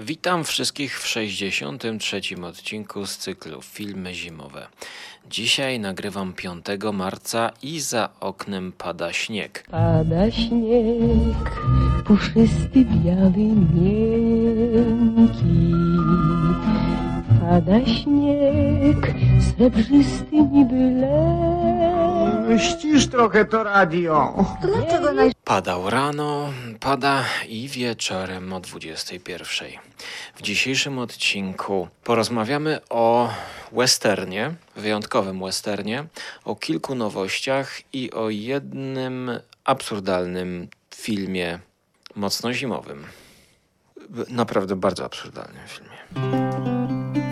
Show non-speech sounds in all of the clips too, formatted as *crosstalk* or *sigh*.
Witam wszystkich w 63. odcinku z cyklu Filmy Zimowe. Dzisiaj nagrywam 5 marca i za oknem pada śnieg. Pada śnieg, puszysty, biały, miękki. Pada śnieg, srebrzysty niby lek. Ścisz trochę to radio. Dlaczego naj... Padał rano, pada i wieczorem o 21. W dzisiejszym odcinku porozmawiamy o westernie, wyjątkowym westernie, o kilku nowościach i o jednym absurdalnym filmie mocno zimowym. Naprawdę bardzo absurdalnym filmie.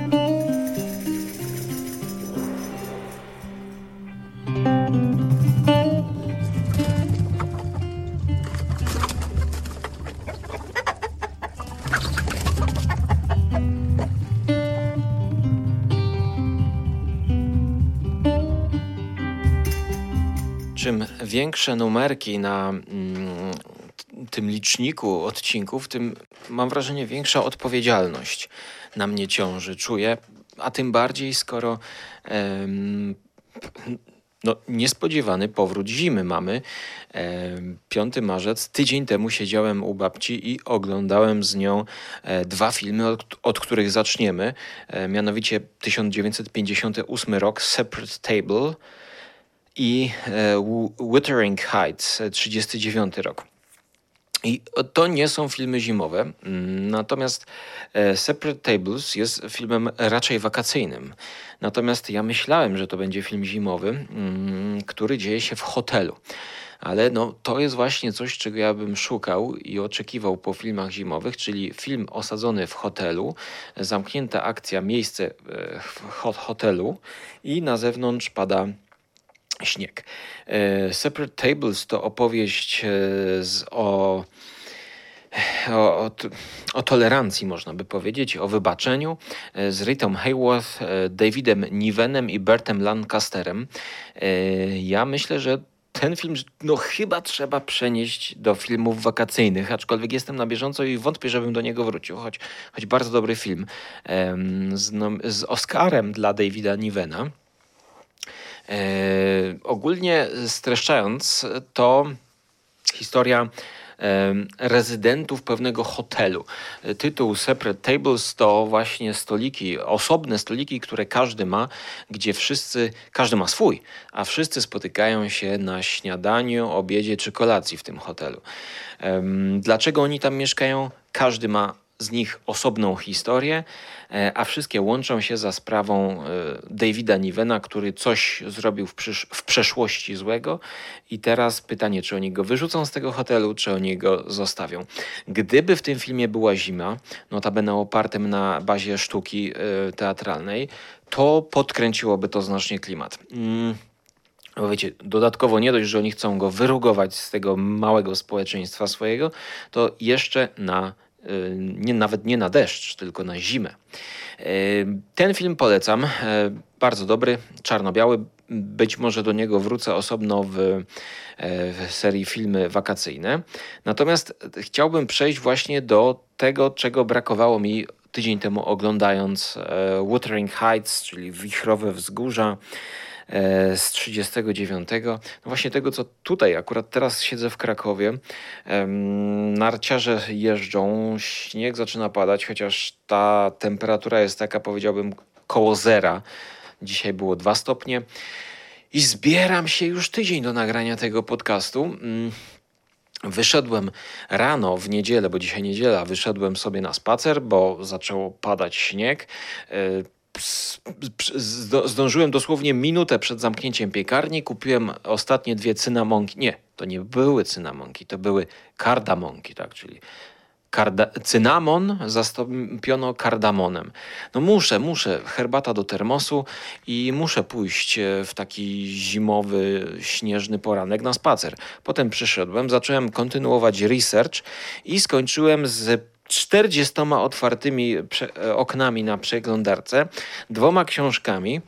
Czym większe numerki na mm, tym liczniku odcinków, tym mam wrażenie większa odpowiedzialność na mnie ciąży. Czuję, a tym bardziej skoro em, no, niespodziewany powrót zimy mamy. Em, 5 marzec, tydzień temu siedziałem u babci i oglądałem z nią e, dwa filmy, od, od których zaczniemy. E, mianowicie 1958 rok Separate Table i e, Wu- Wuthering Heights, e, 39 rok. I to nie są filmy zimowe, natomiast e, Separate Tables jest filmem raczej wakacyjnym. Natomiast ja myślałem, że to będzie film zimowy, który dzieje się w hotelu. Ale no, to jest właśnie coś, czego ja bym szukał i oczekiwał po filmach zimowych, czyli film osadzony w hotelu, zamknięta akcja, miejsce e, w ho- hotelu i na zewnątrz pada śnieg. E, Separate Tables to opowieść e, z, o, o, o, tolerancji, można by powiedzieć, o wybaczeniu e, z Ritą Hayworth, Davidem Nivenem i Bertem Lancasterem. Ja myślę, że ten film no, chyba trzeba przenieść do filmów wakacyjnych, aczkolwiek jestem na bieżąco i wątpię, żebym do niego wrócił, choć, choć bardzo dobry film z, nom- z Oscarem dla Davida Nivena. E, ogólnie streszczając, to historia em, rezydentów pewnego hotelu. E, Tytuł Separate Tables to właśnie stoliki, osobne stoliki, które każdy ma, gdzie wszyscy, każdy ma swój, a wszyscy spotykają się na śniadaniu, obiedzie czy kolacji w tym hotelu. Dlaczego oni tam mieszkają? Każdy ma z nich osobną historię, e, a wszystkie łączą się za sprawą e, Davida Nivena, który coś zrobił w, w przeszłości złego i teraz pytanie, czy oni go wyrzucą z tego hotelu, czy oni go zostawią. Gdyby w tym filmie była zima, notabene opartym na bazie sztuki e, teatralnej, to podkręciłoby to znacznie klimat. Mm. Bo wiecie, dodatkowo nie dość, że oni chcą go wyrugować z tego małego społeczeństwa swojego, to jeszcze na, nie, nawet nie na deszcz, tylko na zimę. Y, Ten film polecam, y, bardzo dobry, czarno-biały. Być może do niego wrócę osobno w, y, w serii filmy wakacyjne. Natomiast chciałbym przejść właśnie do tego, czego brakowało mi tydzień temu oglądając Wuthering Heights, czyli Wichrowe Wzgórza z 39. No właśnie tego, co tutaj, akurat teraz siedzę w Krakowie. Narciarze jeżdżą, śnieg zaczyna padać, chociaż ta temperatura jest taka, powiedziałbym, koło zera. Dzisiaj było 2 stopnie. I zbieram się już tydzień do nagrania tego podcastu. Mm, Wyszedłem rano w niedzielę, bo dzisiaj niedziela, wyszedłem sobie na spacer, bo zaczęło padać śnieg. Zdążyłem dosłownie minutę przed zamknięciem piekarni. Kupiłem ostatnie dwie cynamonki. Nie, to nie były cynamonki, to były kardamonki, tak, czyli karda- cynamon zastąpiono kardamonem. No muszę, muszę, herbata do termosu i muszę pójść e, w taki zimowy, śnieżny poranek na spacer. Potem przyszedłem, zacząłem kontynuować research i skończyłem z 40 otwartymi e, oknami na przeglądarce, dwoma książkami,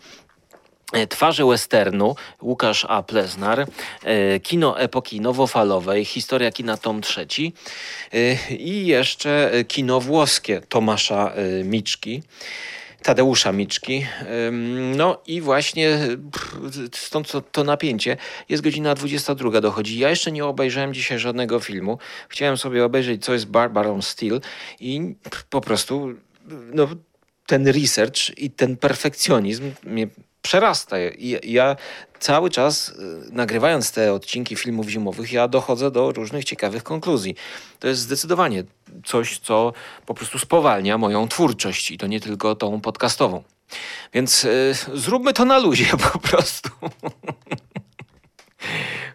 E, Twarze westernu, Łukasz A. Pleznar, e, kino epoki nowofalowej, historia kina tom trzeci i jeszcze kino włoskie Tomasza Miczki. Tadeusza Miczki. No i właśnie stąd to, to, napięcie. Jest godzina 22 dochodzi. Ja jeszcze nie obejrzałem dzisiaj żadnego filmu. Chciałem sobie obejrzeć, co jest Barbarą Steel i po prostu no, ten research i ten perfekcjonizm mnie przerasta. I ja cały czas y, nagrywając te odcinki filmów zimowych, ja dochodzę do różnych ciekawych konkluzji. To jest zdecydowanie coś, co po prostu spowalnia moją twórczość i to nie tylko tą podcastową. Więc y, zróbmy to na luzie *laughs* po prostu.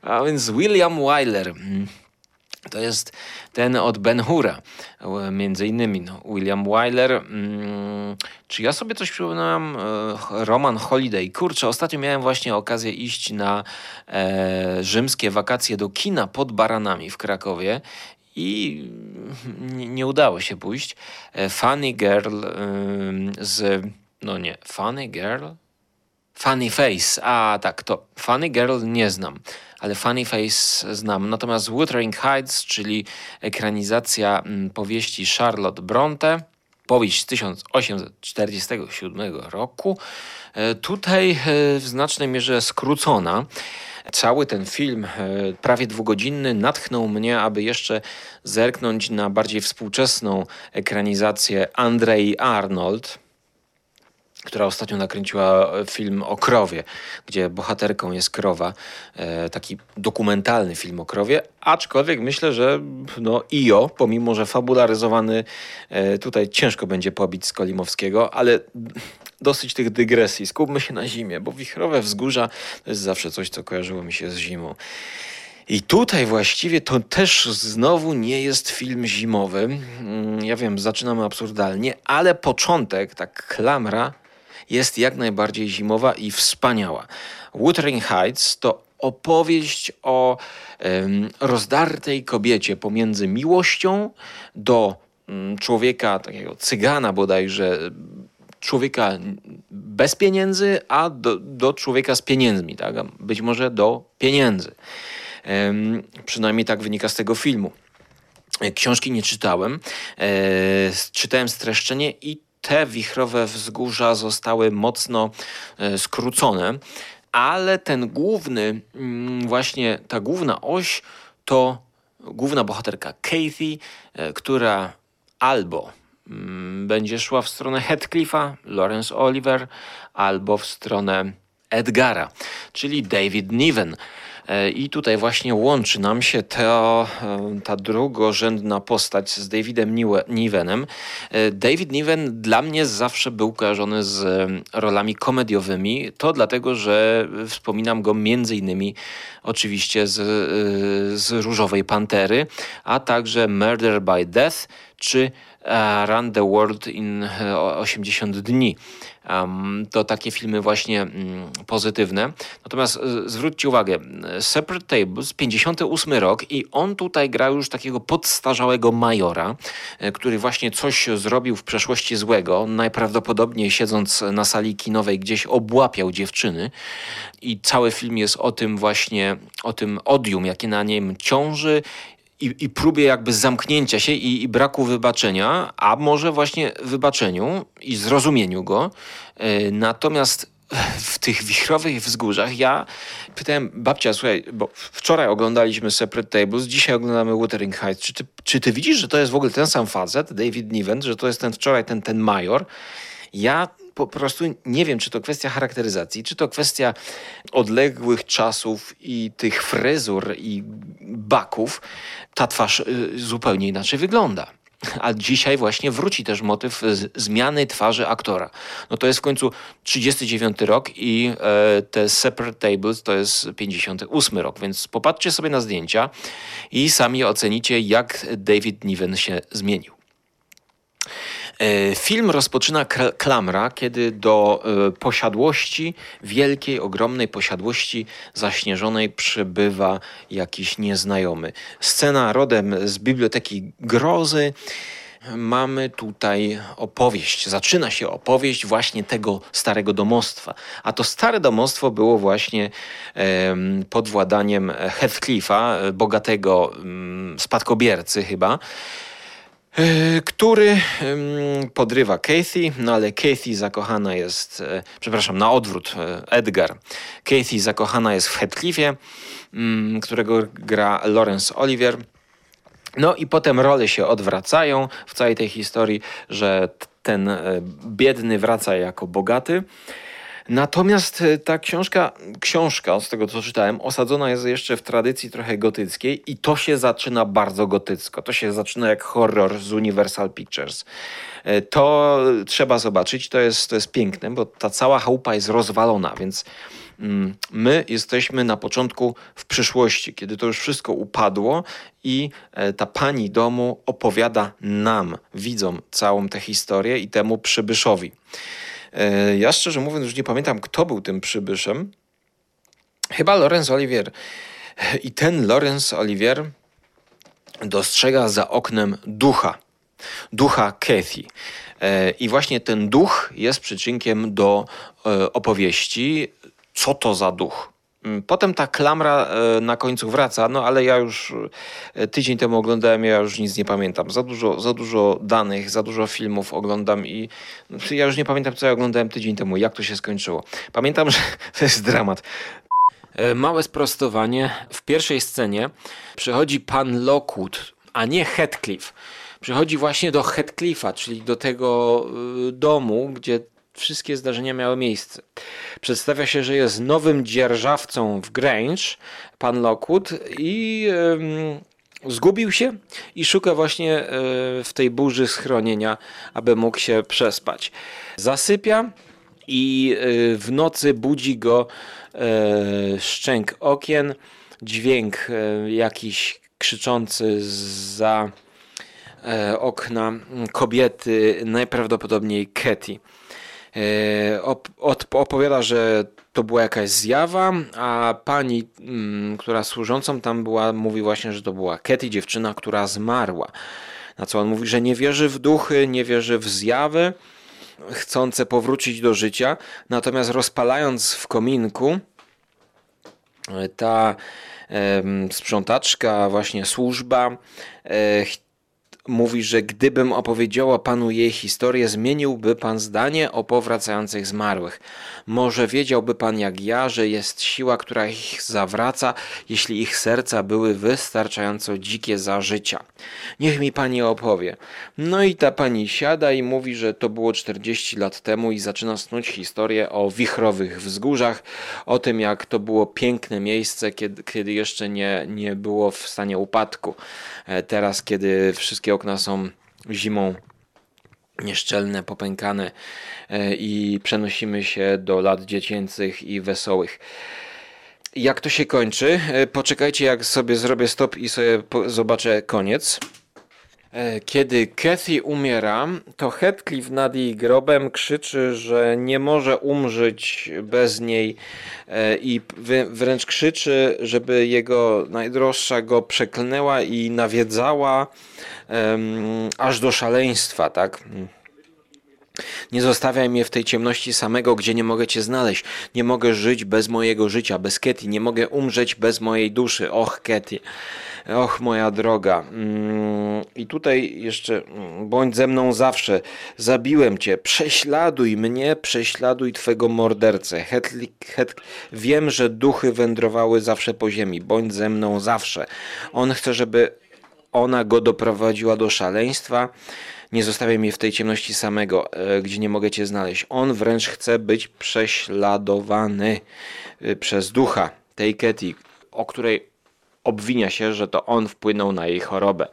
A więc William Wyler. To jest ten od Ben Hura, między innymi no, William Wyler. Mm, czy ja sobie coś przypominam? E, Roman Holiday. Kurczę, ostatnio miałem właśnie okazję iść na e, rzymskie wakacje do kina pod Baranami w Krakowie i nie, udało się pójść. E, Funny Girl z... No nie, Funny Girl? Funny Face. A tak, to Funny Girl nie znam ale Funny Face znam. Natomiast Wuthering Heights, czyli ekranizacja mm, powieści Charlotte Bronte, powieść z 1847 roku, e, tutaj e, w znacznej mierze skrócona. Cały ten film, e, prawie dwugodzinny, natchnął mnie, aby jeszcze zerknąć na bardziej współczesną ekranizację Andrei Arnold, która ostatnio nakręciła film o krowie, gdzie bohaterką jest krowa. E, taki dokumentalny film o krowie, aczkolwiek myślę, że no IO, pomimo że fabularyzowany, e, tutaj ciężko będzie pobić Skolimowskiego, ale dosyć tych dygresji. Skupmy się na zimie, bo wichrowe wzgórza to jest zawsze coś, co kojarzyło mi się z zimą. I tutaj właściwie to też znowu nie jest film zimowy. Mm, ja wiem, zaczynamy absurdalnie, ale początek, tak klamra, jest jak najbardziej zimowa i wspaniała. Wuthering Heights to opowieść o um, rozdartej kobiecie pomiędzy miłością do um, człowieka, takiego cygana bodajże, człowieka bez pieniędzy, a do, do człowieka z pieniędzmi, tak? być może do pieniędzy. Um, przynajmniej tak wynika z tego filmu. Książki nie czytałem, e, czytałem streszczenie i te wichrowe wzgórza zostały mocno e, skrócone, ale ten główny, mm, właśnie ta główna oś to główna bohaterka Kathy, e, która albo mm, będzie szła w stronę Heathcliffa, Lawrence Oliver, albo w stronę Edgara, czyli David Niven. E, I tutaj właśnie łączy nam się ta, e, ta drugorzędna postać z Davidem Nivenem. E, David Niven dla mnie zawsze był kojarzony z rolami komediowymi. To dlatego, że wspominam go między innymi oczywiście z, z Różowej Pantery, a także Murder by Death czy Run the World in 80 dni. To takie filmy właśnie mm, pozytywne. Natomiast e, zwróćcie uwagę, Separate Tables, 58 rok i on tutaj gra już takiego podstarzałego majora, e, który właśnie coś zrobił w przeszłości złego. Najprawdopodobniej siedząc na sali kinowej gdzieś obłapiał dziewczyny i cały film jest o tym właśnie, o tym odium, jakie na nim ciąży i, i próbie jakby zamknięcia się i, i, braku wybaczenia, a może właśnie wybaczeniu i zrozumieniu go. E, natomiast w tych wichrowych wzgórzach ja pytałem babcia, słuchaj, bo wczoraj oglądaliśmy Separate Tables, dzisiaj oglądamy Wuthering Heights. Czy ty, czy ty widzisz, że to jest w ogóle ten sam facet, David Niven, że to jest ten wczoraj ten, ten major? Ja po prostu nie wiem, czy to kwestia charakteryzacji, czy to kwestia odległych czasów i tych fryzur i baków. Ta twarz y, zupełnie inaczej wygląda. A dzisiaj właśnie wróci też motyw zmiany twarzy aktora. No to jest w końcu 39 rok i e, te Separate Tables to jest 58 rok, więc popatrzcie sobie na zdjęcia i sami ocenicie, jak David Niven się zmienił. E, film rozpoczyna klamra, kiedy do e, posiadłości, wielkiej, ogromnej posiadłości zaśnieżonej przybywa jakiś nieznajomy. Scena rodem z biblioteki grozy. mamy tutaj opowieść. Zaczyna się opowieść właśnie tego starego domostwa. A to stare domostwo było właśnie pod władaniem Heathcliffa, bogatego mm, spadkobiercy chyba, który podrywa Kathy, no ale Kathy zakochana jest, e, przepraszam, na odwrót, e, Edgar. Kathy zakochana jest w Heathcliffie, mm, którego gra Laurence Olivier. No i potem role się odwracają w całej tej historii, że ten e, biedny wraca jako bogaty. Natomiast e, ta książka, książka, z tego co czytałem, osadzona jest jeszcze w tradycji trochę gotyckiej i to się zaczyna bardzo gotycko. To się zaczyna jak horror z Universal Pictures. E, to trzeba zobaczyć, to jest, to jest piękne, bo ta cała chałupa jest rozwalona, więc Mm, my jesteśmy na początku w przyszłości, kiedy to już wszystko upadło i e, ta pani domu opowiada nam, widzom, całą tę historię i temu przybyszowi. E, ja szczerze mówiąc już nie pamiętam, kto był tym przybyszem. Chyba Lorenz Olivier. I ten Lorenz Olivier dostrzega za oknem ducha. Ducha Kathy. E, I właśnie ten duch jest przyczynkiem do opowieści co to za duch. Mm, potem ta klamra e, na końcu wraca, no ale ja już e, tydzień temu oglądałem, ja już nic nie pamiętam. Za dużo, za dużo danych, za dużo filmów oglądam i no, ja już nie pamiętam, co ja oglądałem tydzień temu, jak to się skończyło. Pamiętam, *laughs* że to jest dramat. E, małe sprostowanie. W pierwszej scenie przychodzi pan Lockwood, a nie Heathcliff. Przychodzi właśnie do Heathcliffa, czyli do tego domu, gdzie wszystkie zdarzenia miały miejsce. Przedstawia się, że jest nowym dzierżawcą w Grange, pan Lockwood, i zgubił się i szuka właśnie e, w tej burzy schronienia, aby mógł się przespać. Zasypia i e, w nocy budzi go e, szczęk okien, dźwięk jakiś krzyczący za okna kobiety, najprawdopodobniej E, opowiada, że to była jakaś zjawa, a pani, mm, która służącą tam była, mówi właśnie, że to była Katy, dziewczyna, która zmarła. Na co on mówi, że nie wierzy w duchy, nie wierzy w zjawy, chcące powrócić do życia. Natomiast rozpalając w kominku, e, ta sprzątaczka, właśnie służba, e, mówi, że gdybym opowiedziała panu jej historię, zmieniłby pan zdanie o powracających zmarłych. Może wiedziałby pan jak ja, że jest siła, która ich zawraca, jeśli ich serca były wystarczająco dzikie za życia. Niech mi pani opowie. No i ta pani siada i mówi, że to było 40 lat temu i zaczyna snuć historię o wichrowych wzgórzach, o tym jak to było piękne miejsce, kiedy, kiedy jeszcze nie, nie było w stanie upadku. E, teraz, kiedy wszystkie okna są zimą nieszczelne, popękane e, i przenosimy się do lat dziecięcych i wesołych. Jak to się kończy? E, poczekajcie, jak sobie zrobię stop i sobie zobaczę koniec. E, kiedy Kathy umiera, to Heathcliff nad jej grobem krzyczy, że nie może umrzeć bez niej i wręcz krzyczy, żeby jego najdroższa go przeklnęła i nawiedzała aż do szaleństwa, tak? Nie zostawiaj mnie w tej ciemności samego, gdzie nie mogę Cię znaleźć. Nie mogę żyć bez mojego życia, bez Ketty. Nie mogę umrzeć bez mojej duszy. Och, Ketty. Och, moja droga. Mm, I tutaj jeszcze mm, bądź ze mną zawsze. Zabiłem cię. Prześladuj mnie, prześladuj twego mordercę. Hetli, het, wiem, że duchy wędrowały zawsze po ziemi. Bądź ze mną zawsze. On chce, żeby ona go doprowadziła do szaleństwa. Nie zostawiaj mnie w tej ciemności samego, e, gdzie nie mogę cię znaleźć. On wręcz chce być prześladowany e, przez ducha tej Ketty, o której obwinia się, że to on wpłynął na jej chorobę.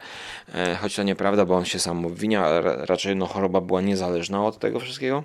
E, choć to nieprawda, bo on się sam obwinia, raczej no, choroba była niezależna od tego wszystkiego.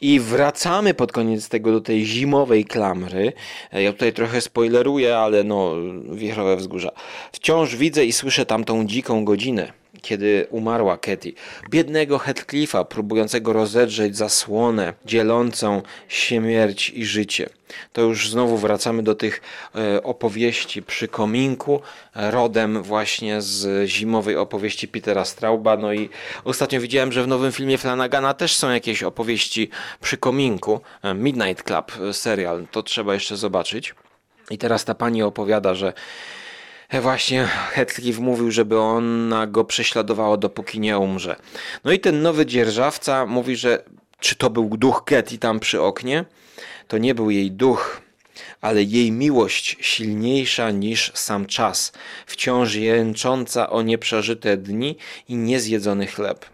I wracamy pod koniec tego do tej zimowej klamry. E, ja tutaj trochę spoileruję, ale no, wiechrowe wzgórza. Wciąż widzę i słyszę tamtą dziką godzinę. Kiedy umarła Katy. Biednego Heathcliffa, próbującego rozedrzeć zasłonę dzielącą śmierć i życie. To już znowu wracamy do tych e, opowieści przy kominku, rodem właśnie z zimowej opowieści Petera Strauba. No i ostatnio widziałem, że w nowym filmie Flanagana też są jakieś opowieści przy kominku. E, Midnight Club e, serial, to trzeba jeszcze zobaczyć. I teraz ta pani opowiada, że właśnie Heathcliff mówił, żeby ona go prześladowała dopóki nie umrze. No i ten nowy dzierżawca mówi, że czy to był duch Ketty tam przy oknie? To nie był jej duch, ale jej miłość silniejsza niż sam czas, wciąż jęcząca o nieprzeżyte dni i niezjedzony chleb.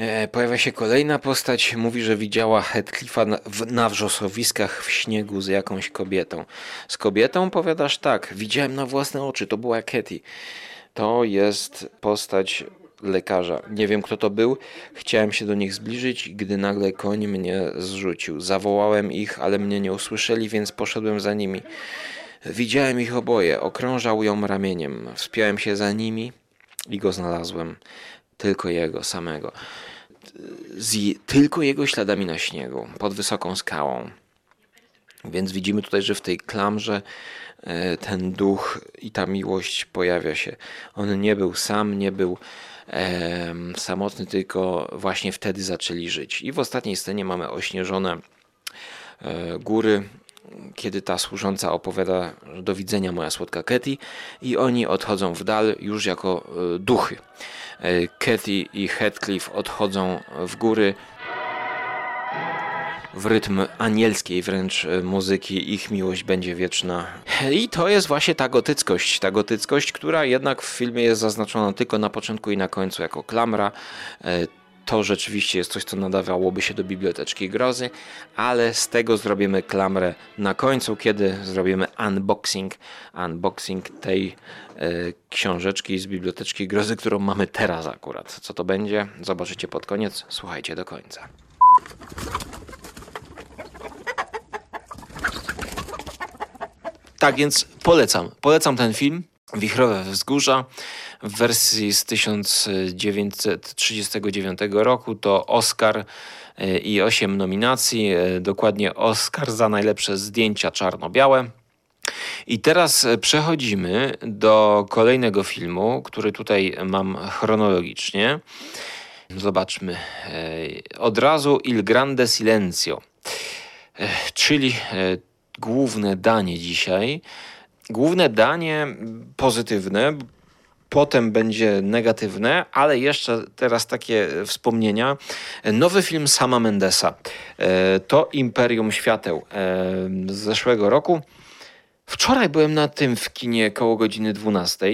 E, pojawia się kolejna postać, mówi, że widziała Heathcliffa na, wrzosowiskach w śniegu z jakąś kobietą. Z kobietą powiadasz tak, widziałem na własne oczy, to była Katy. To jest postać lekarza. Nie wiem kto to był. Chciałem się do nich zbliżyć, gdy nagle koń mnie zrzucił. Zawołałem ich, ale mnie nie usłyszeli, więc poszedłem za nimi. Widziałem ich oboje. Okrążał ją ramieniem. Wspiąłem się za nimi i go znalazłem. Tylko jego samego. Z tylko jego śladami na śniegu, pod wysoką skałą. Więc widzimy tutaj, że w tej klamrze e, ten duch i ta miłość pojawia się. On nie był sam, nie był e, samotny, tylko właśnie wtedy zaczęli żyć. I w ostatniej scenie mamy ośnieżone e, góry, kiedy ta służąca opowiada do widzenia moja słodka Ketty i oni odchodzą w dal już jako e, duchy. E, Kathy i Heathcliff odchodzą w góry w rytm anielskiej wręcz e, muzyki, ich miłość będzie wieczna. I to jest właśnie ta gotyckość, ta gotyckość, która jednak w filmie jest zaznaczona tylko na początku i na końcu jako klamra. To rzeczywiście jest coś, co nadawałoby się do biblioteczki grozy, ale z tego zrobimy klamrę na końcu, kiedy zrobimy unboxing, unboxing tej e, książeczki z biblioteczki grozy, którą mamy teraz akurat. Co to będzie? Zobaczycie pod koniec. Słuchajcie do końca. Tak więc polecam. Polecam ten film. Wichrowe Wzgórza w wersji z 1939 roku to Oscar e, i 8 nominacji, e, dokładnie Oscar za najlepsze zdjęcia czarno-białe. I teraz e, przechodzimy do kolejnego filmu, który tutaj mam chronologicznie. Zobaczmy. Od razu Il Grande Silenzio, czyli główne danie dzisiaj. Główne danie pozytywne, potem będzie negatywne, ale jeszcze teraz takie wspomnienia. Nowy film Sama Mendesa e, to Imperium Świateł e, z zeszłego roku. Wczoraj byłem na tym w kinie koło godziny 12.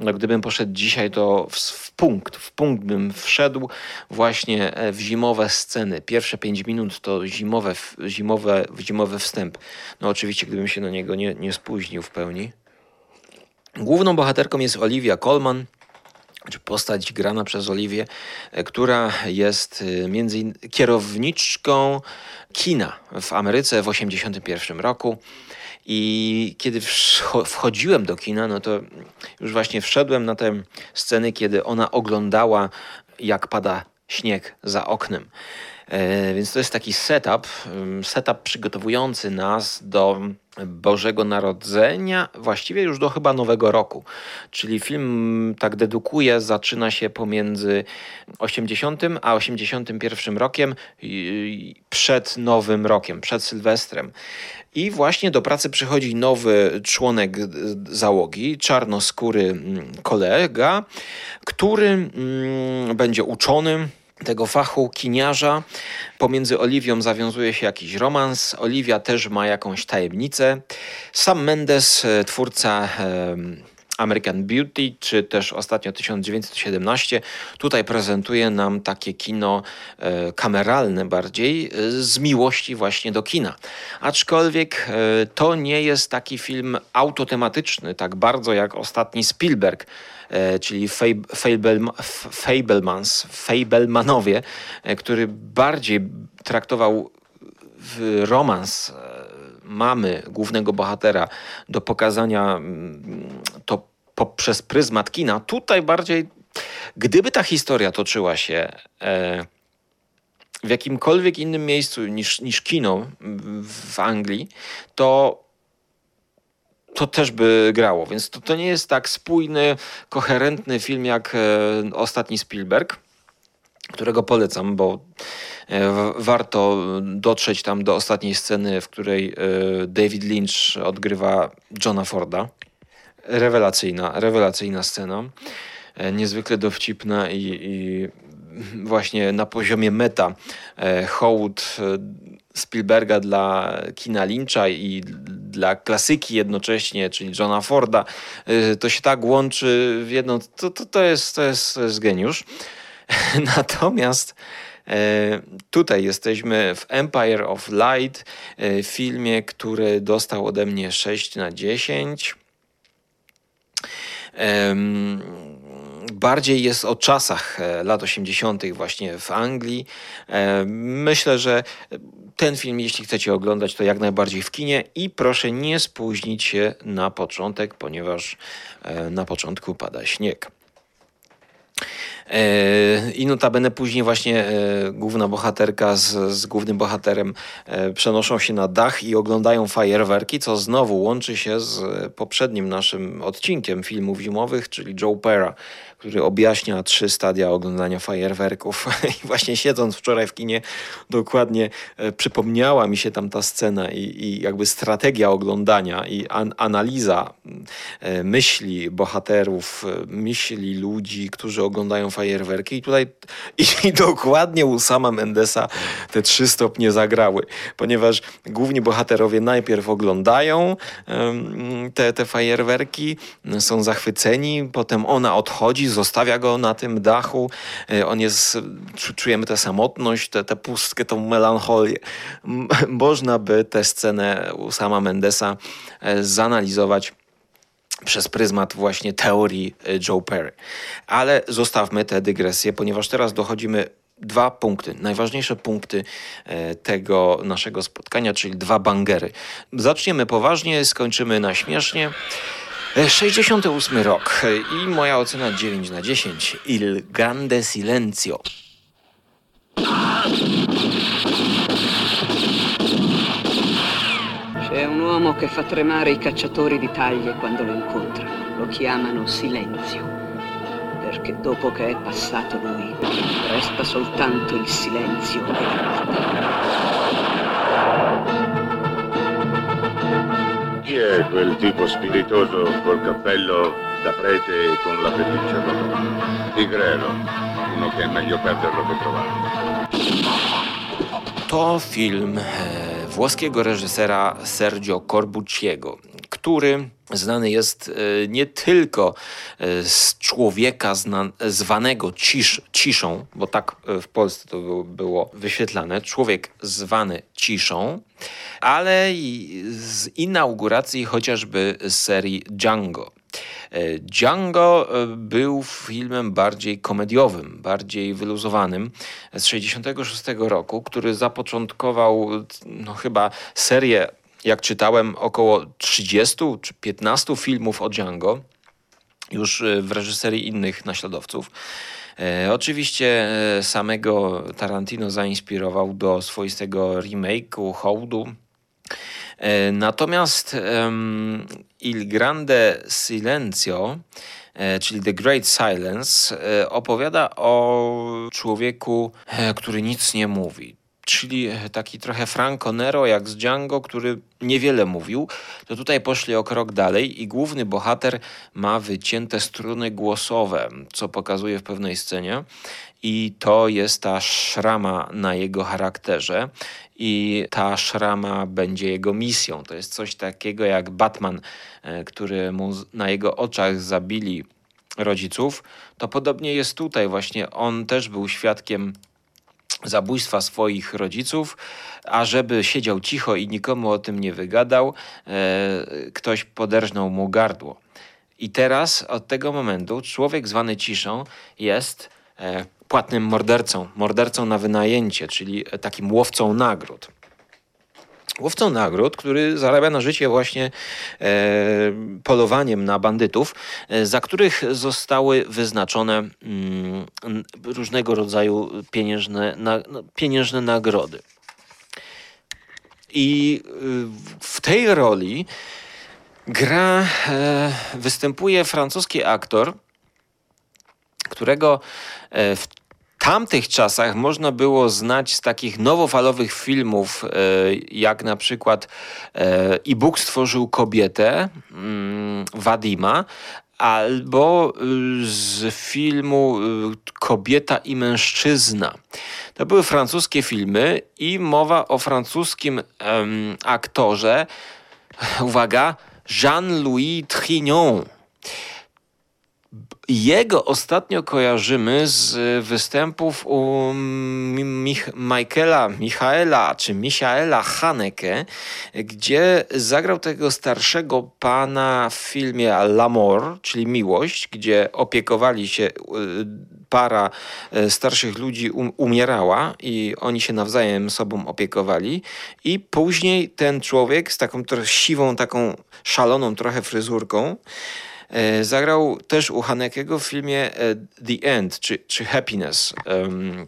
No, gdybym poszedł dzisiaj, to w, w, punkt, w punkt bym wszedł właśnie e, w zimowe sceny. Pierwsze 5 minut to zimowe, zimowe, zimowy wstęp. No oczywiście, gdybym się na niego nie, nie spóźnił w pełni. Główną bohaterką jest Olivia Colman, czy postać grana przez Oliwię, e, która jest e, między innymi kierowniczką kina w Ameryce w 1981 roku. I kiedy wchodziłem do kina, no to już właśnie wszedłem na te sceny, kiedy ona oglądała, jak pada śnieg za oknem. E, więc to jest taki setup, setup przygotowujący nas do Bożego Narodzenia, właściwie już do chyba Nowego Roku. Czyli film tak dedukuje, zaczyna się pomiędzy 80 a 81 rokiem przed Nowym Rokiem, przed Sylwestrem. I właśnie do pracy przychodzi nowy członek załogi, czarnoskóry kolega, który będzie uczonym tego fachu kiniarza. Pomiędzy Oliwią zawiązuje się jakiś romans. Oliwia też ma jakąś tajemnicę. Sam Mendes, e, twórca American Beauty, czy też ostatnio 1917, tutaj prezentuje nam takie kino e, kameralne bardziej, e, z miłości właśnie do kina. Aczkolwiek to nie jest taki film autotematyczny, tak bardzo jak ostatni Spielberg, E, czyli Fablemans, Fablemanowie, e, który bardziej traktował romans e, mamy głównego bohatera do pokazania mm, to poprzez pryzmat kina. Tutaj bardziej Gdyby ta historia toczyła się e, w jakimkolwiek innym miejscu niż, niż kino w Anglii, to to też by grało. Więc to, to nie jest tak spójny, koherentny film jak e, ostatni Spielberg, którego polecam, bo e, warto dotrzeć tam do ostatniej sceny, w której e, David Lynch odgrywa Johna Forda. Rewelacyjna, rewelacyjna scena. E, niezwykle dowcipna i, i właśnie na poziomie meta e, hołd e, Spielberga dla kina Lyncha i dla klasyki jednocześnie, czyli Johna Forda, to się tak łączy w jedną, to, to, to, jest, to, jest, to jest geniusz. *laughs* Natomiast tutaj jesteśmy w Empire of Light, filmie, który dostał ode mnie 6 na 10 bardziej jest o czasach e, lat 80. właśnie w Anglii. E, myślę, że ten film, jeśli chcecie oglądać, to jak najbardziej w kinie i proszę nie spóźnić się na początek, ponieważ e, na początku pada śnieg. E, I notabene później właśnie e, główna bohaterka z, z głównym bohaterem e, przenoszą się na dach i oglądają fajerwerki, co znowu łączy się z poprzednim naszym odcinkiem filmów zimowych, czyli Joe Pera, który objaśnia trzy stadia oglądania fajerwerków. *laughs* I właśnie siedząc wczoraj w kinie, dokładnie przypomniała mi się tam ta scena i, i jakby strategia oglądania i an, analiza myśli bohaterów, myśli ludzi, którzy oglądają fajerwerki. I tutaj i, *laughs* i dokładnie u sama Mendesa te trzy stopnie zagrały, ponieważ główni bohaterowie najpierw oglądają te, te fajerwerki, są zachwyceni, potem ona odchodzi, zostawia go na tym dachu. E, on jest, czujemy tę samotność, tę, tę pustkę, tą melancholię. *laughs* Można by tę scenę u sama Mendesa e, zanalizować przez pryzmat właśnie teorii e, Joe Perry. Ale zostawmy tę dygresję, ponieważ teraz dochodzimy dwa punkty, najważniejsze punkty tego naszego spotkania, czyli dwa bangery. Zaczniemy poważnie, skończymy na śmiesznie. 68 rok i moja ocena 9 na 10. Il grande silenzio. Uomo che fa tremare i cacciatori di taglie quando lo incontrano. Lo chiamano silenzio. Perché dopo che è passato lui, resta soltanto il silenzio e la morte. Chi è quel tipo spiritoso col cappello da prete e con la pelliccia d'oro? Tigrero, uno che è meglio perderlo che trovarlo. To film e, włoskiego reżysera Sergio Corbucciego, który znany jest e, nie tylko e, z człowieka zna, zwanego cisz, ciszą, bo tak w Polsce to było wyświetlane, człowiek zwany ciszą, ale i z inauguracji chociażby serii Django. E, Django e, był filmem bardziej komediowym, bardziej wyluzowanym z 1966 roku, który zapoczątkował no, chyba serię, jak czytałem, około 30 czy 15 filmów o Django, już e, w reżyserii innych naśladowców. Oczywiście samego Tarantino zainspirował do swoistego remake'u Hołdu natomiast Il Grande Silenzio, e, czyli The Great Silence, e, opowiada o człowieku, który nic nie mówi czyli taki trochę Franco Nero jak z Django, który niewiele mówił, to tutaj poszli o krok dalej i główny bohater ma wycięte struny głosowe, co pokazuje w pewnej scenie i to jest ta szrama na jego charakterze i ta szrama będzie jego misją. To jest coś takiego jak Batman, e, który mu na jego oczach zabili rodziców. To podobnie jest tutaj właśnie. On też był świadkiem zabójstwa swoich rodziców, a żeby siedział cicho i nikomu o tym nie wygadał, e, ktoś poderżnął mu gardło. I teraz od tego momentu człowiek zwany ciszą jest e, płatnym mordercą, mordercą na wynajęcie, czyli takim łowcą nagród. Łowcą nagród, który zarabia na życie właśnie e, polowaniem na bandytów, e, za których zostały wyznaczone mm, różnego rodzaju pieniężne, no, pieniężne nagrody. I y, w tej roli gra, e, występuje francuski aktor, którego e, w tamtych czasach można było znać z takich nowofalowych filmów, e, jak na przykład e, i Bóg stworzył kobietę mm, Wadima, albo e, z filmu Kobieta i mężczyzna. To były francuskie filmy i mowa o francuskim um, aktorze, uwaga, Jean-Louis Trignon. Jego ostatnio kojarzymy z występów u Mich Michaela, Michaela czy Michaela Haneke, gdzie zagrał tego starszego pana w filmie L'Amour, czyli Miłość, gdzie opiekowali się y, para y, starszych ludzi um umierała i oni się nawzajem sobą opiekowali. I później ten człowiek z taką siwą, taką szaloną trochę fryzurką zagrał też u Hanekego w filmie e, The End, czy, czy Happiness.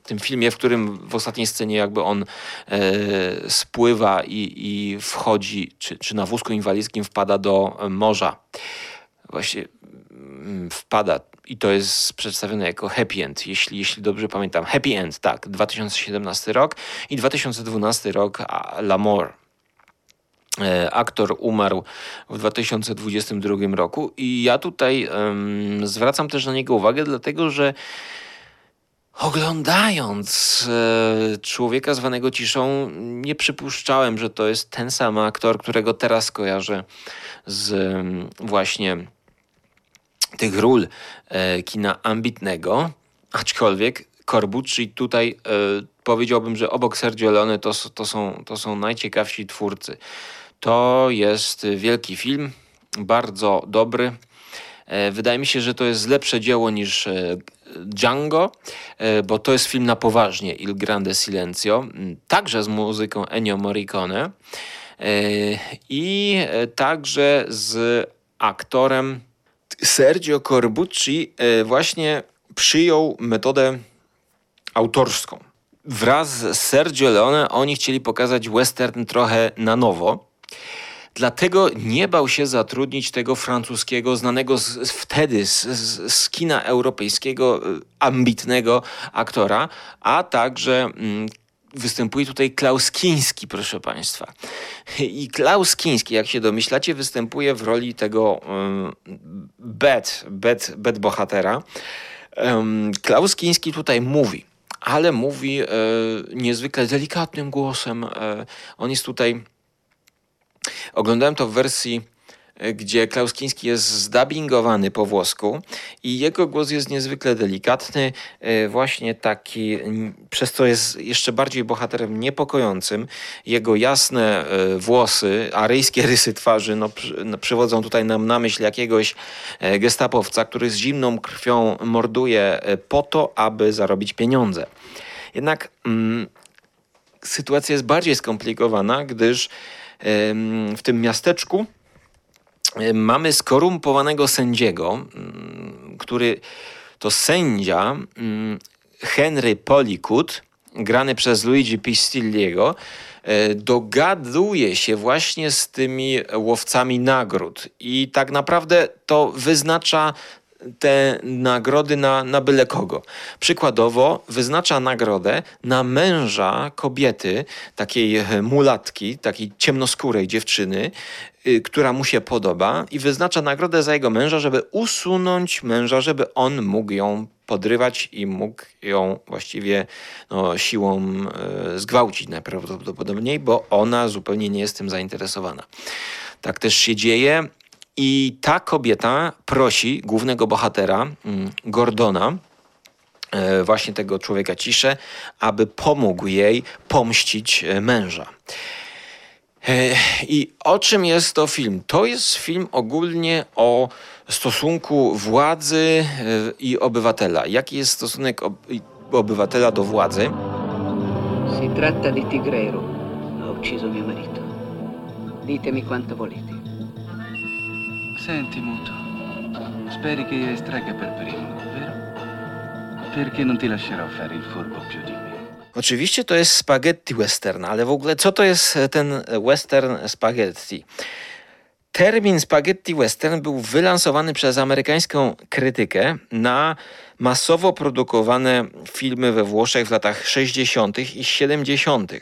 Tym filmie, w którym w ostatniej scenie jakby on e, spływa i, i wchodzi, czy, czy na wózku inwalidzkim wpada do morza. Właśnie mm, wpada i to jest przedstawione jako happy end, jeśli, jeśli dobrze pamiętam. Happy end, tak, 2017 rok i 2012 rok L'Amour. E, aktor umarł w 2022 roku i ja tutaj um, zwracam też na niego uwagę, dlatego że oglądając e, człowieka zwanego ciszą, nie przypuszczałem, że to jest ten sam aktor, którego teraz kojarzę z um, właśnie tych ról e, kina ambitnego, aczkolwiek Corbucci tutaj e, powiedziałbym, że obok Sergio Leone to, to, są, to są najciekawsi twórcy. To jest wielki film, bardzo dobry. E, wydaje mi się, że to jest lepsze dzieło niż e, Django, e, bo to jest film na poważnie, Il Grande Silenzio, także z muzyką Ennio Morricone i także z aktorem Sergio Corbucci właśnie przyjął metodę autorską. Wraz z Sergio Leone oni chcieli pokazać western trochę na nowo. Dlatego nie bał się zatrudnić tego francuskiego, znanego z, wtedy z, z, z, kina europejskiego, y, ambitnego aktora, a także mm, występuje tutaj Klaus Kiński, proszę Państwa. I Klaus Kiński, jak się domyślacie, występuje w roli tego um, bad, bad, bad bohatera. Um, Klaus Kiński tutaj mówi, ale mówi e, niezwykle delikatnym głosem. E, on jest tutaj Oglądałem to w wersji e, gdzie Klaus Kiński jest zdubbingowany po włosku i jego głos jest niezwykle delikatny, e, właśnie taki, przez co jest jeszcze bardziej bohaterem niepokojącym. Jego jasne e, włosy, aryjskie *laughs* rysy twarzy no, no, przywodzą tutaj nam na myśl jakiegoś gestapowca, który z zimną krwią morduje po to, aby zarobić pieniądze. Jednak mm, sytuacja jest bardziej skomplikowana, gdyż w tym miasteczku mamy skorumpowanego sędziego, mm, który to sędzia mm, Henry Polikut, grany przez Luigi Pistilliego, e, dogaduje się właśnie z tymi łowcami nagród. I tak naprawdę to wyznacza te nagrody na, na byle kogo. Przykładowo wyznacza nagrodę na męża kobiety, takiej mulatki, takiej ciemnoskórej dziewczyny, yy, która mu się podoba i wyznacza nagrodę za jego męża, żeby usunąć męża, żeby on mógł ją podrywać i mógł ją właściwie no, siłą yy, zgwałcić najprawdopodobniej, bo ona zupełnie nie jest tym zainteresowana. Tak też się dzieje. I ta kobieta prosi głównego bohatera, mm, Gordona, e, właśnie tego człowieka ciszę, aby pomógł jej pomścić e, męża. E, I o czym jest to film? To jest film ogólnie o stosunku władzy i obywatela. Jaki jest stosunek obywatela do władzy? Si tratta di Tigrero. Ha ucciso mio marito. Ditemi quanto volete. Senti, Muto, speri che io estragga per primo, vero? Perché non ti lascerò fare il furbo più di me. Oczywiście to jest spaghetti western, ale w ogóle co to jest ten western spaghetti? Termin spaghetti western był wylansowany przez amerykańską krytykę na masowo produkowane filmy we Włoszech w latach 60. i 70.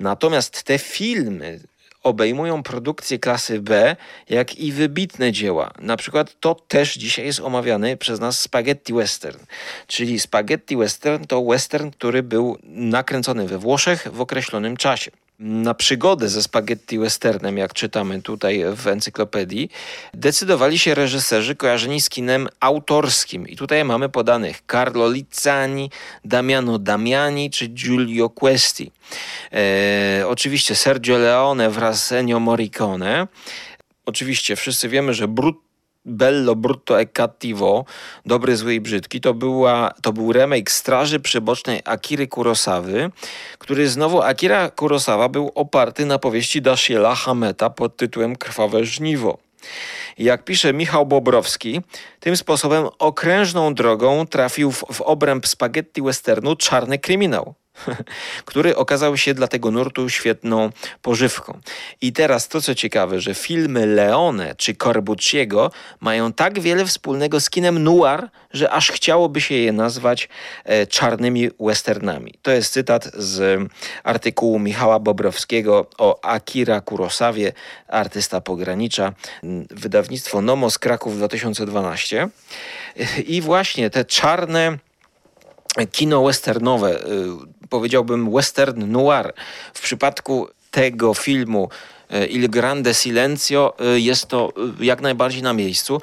Natomiast te filmy obejmują produkcje klasy B, jak i wybitne dzieła. Na przykład to też dzisiaj jest omawiany przez nas spaghetti western. Czyli spaghetti western to western, który był nakręcony we Włoszech w określonym czasie na przygodę ze spaghetti westernem, jak czytamy tutaj w encyklopedii, decydowali się reżyserzy kojarzeni z kinem autorskim. I tutaj mamy podanych Carlo Lizzani, Damiano Damiani czy Giulio Questi. E, oczywiście Sergio Leone wraz z Ennio Morricone. Oczywiście wszyscy wiemy, że Brut Bello Brutto e Cattivo, Dobry, Zły i Brzydki, to, była, to był remake Straży Przybocznej Akiry Kurosawy, który znowu Akira Kurosawa był oparty na powieści Dashiela Hameta pod tytułem Krwawe Żniwo. Jak pisze Michał Bobrowski, tym sposobem okrężną drogą trafił w, w obręb spaghetti westernu czarny kryminał. *laughs* który okazał się dla tego nurtu świetną pożywką. I teraz to, co ciekawe, że filmy Leone czy Corbucciego mają tak wiele wspólnego z kinem noir, że aż chciałoby się je nazwać e, czarnymi westernami. To jest cytat z artykułu Michała Bobrowskiego o Akira Kurosawie, artysta pogranicza, wydawnictwo Nomos Kraków 2012. I właśnie te czarne kino westernowe, y, powiedziałbym western noir. W przypadku tego filmu y, Il Grande Silenzio y, jest to jak najbardziej na miejscu,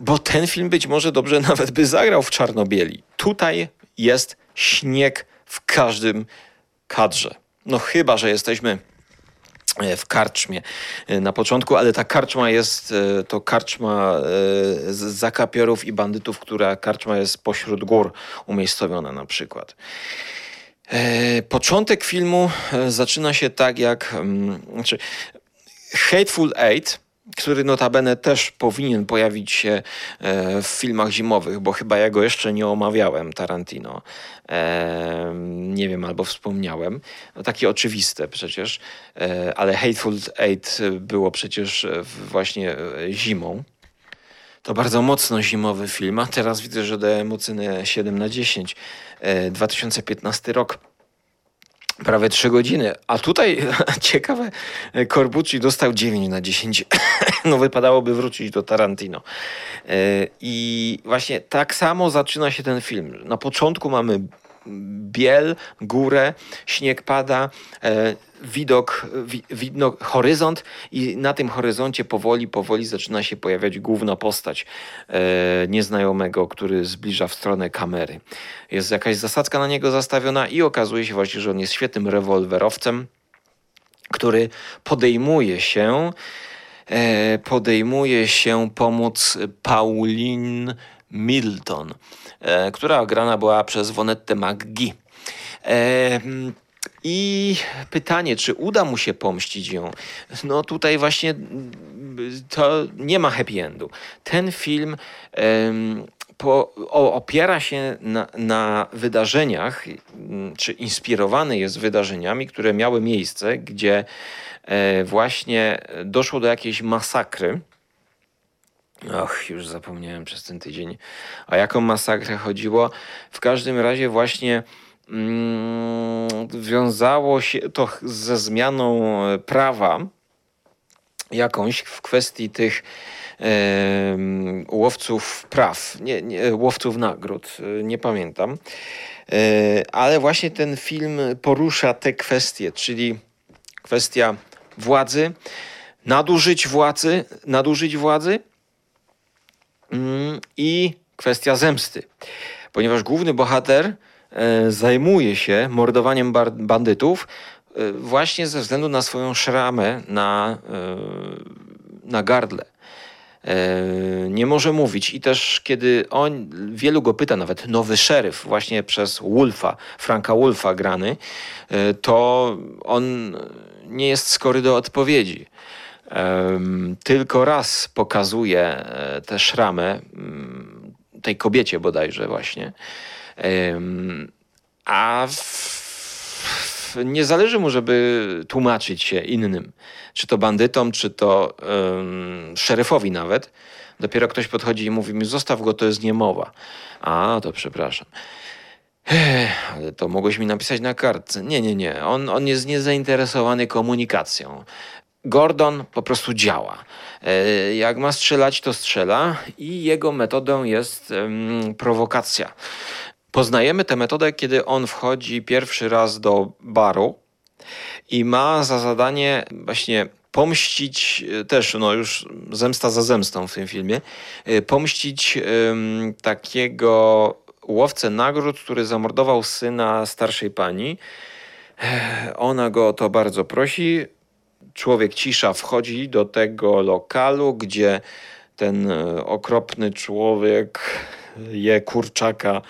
bo ten film być może dobrze *laughs* nawet by zagrał w czarno-bieli. Tutaj jest śnieg w każdym kadrze. No chyba, że jesteśmy E, w karczmie e, na początku, ale ta karczma jest e, to karczma z zakapiorów i bandytów, która karczma jest pośród gór umiejscowiona na przykład. Początek filmu zaczyna się tak jak mm, znaczy Hateful Eight który notabene też powinien pojawić się e, w filmach zimowych, bo chyba ja go jeszcze nie omawiałem, Tarantino. E, nie wiem, albo wspomniałem. No, takie oczywiste przecież, e, ale Hateful Eight było przecież właśnie zimą. To bardzo mocno zimowy film, a teraz widzę, że dałem ocenę 7 na 10. 2015 rok prawie 3 godziny. A tutaj *laughs* ciekawe, Corbucci dostał 9 na 10. *coughs* no wypadałoby wrócić do Tarantino. E, I właśnie tak samo zaczyna się ten film. Na początku mamy biel, górę, śnieg pada, widok, widno, horyzont i na tym horyzoncie powoli, powoli zaczyna się pojawiać główna postać e, nieznajomego, który zbliża w stronę kamery. Jest jakaś zasadzka na niego zastawiona i okazuje się właśnie, że on jest świetnym rewolwerowcem, który podejmuje się e, podejmuje się pomóc Pauline Milton, e, która grana była przez Vonette McGee. I pytanie, czy uda mu się pomścić ją? No tutaj właśnie to nie ma happy endu. Ten film po, o, opiera się na, na, wydarzeniach, czy inspirowany jest wydarzeniami, które miały miejsce, gdzie e, właśnie doszło do jakiejś masakry. Och, już zapomniałem przez ten tydzień, o jaką masakrę chodziło. W każdym razie właśnie Mm, wiązało się to ze zmianą prawa jakąś w kwestii tych e, łowców praw, nie, nie, łowców nagród, e, nie pamiętam. E, ale właśnie ten film porusza te kwestie, czyli kwestia władzy, nadużyć władzy, nadużyć władzy mm, i kwestia zemsty. Ponieważ główny bohater E, zajmuje się mordowaniem bandytów e, właśnie ze względu na swoją szramę na, e, na gardle. Nie może mówić i też kiedy on, wielu go pyta, nawet nowy szeryf właśnie przez Wolfa, Franka Wolfa grany, to on nie jest skory do odpowiedzi. Tylko raz pokazuje e, tę szramę mm, tej kobiecie bodajże właśnie. A w, nie zależy mu, żeby tłumaczyć się innym, czy to bandytom, czy to um, szeryfowi nawet. Dopiero ktoś podchodzi i mówi mi, zostaw go, to jest niemowa. A, to przepraszam. Ale to mogłeś mi napisać na kartce. Nie, nie, nie. On, on jest niezainteresowany komunikacją. Gordon po prostu działa. E, jak ma strzelać, to strzela i jego metodą jest prowokacja. Poznajemy tę metodę, kiedy on wchodzi pierwszy raz do baru i ma za zadanie właśnie pomścić, e, też no już zemsta za zemstą w tym filmie, e, pomścić takiego łowcę nagród, który zamordował syna starszej pani. Ona go o to bardzo prosi. Człowiek cisza wchodzi do tego lokalu, gdzie ten e, okropny człowiek je kurczaka.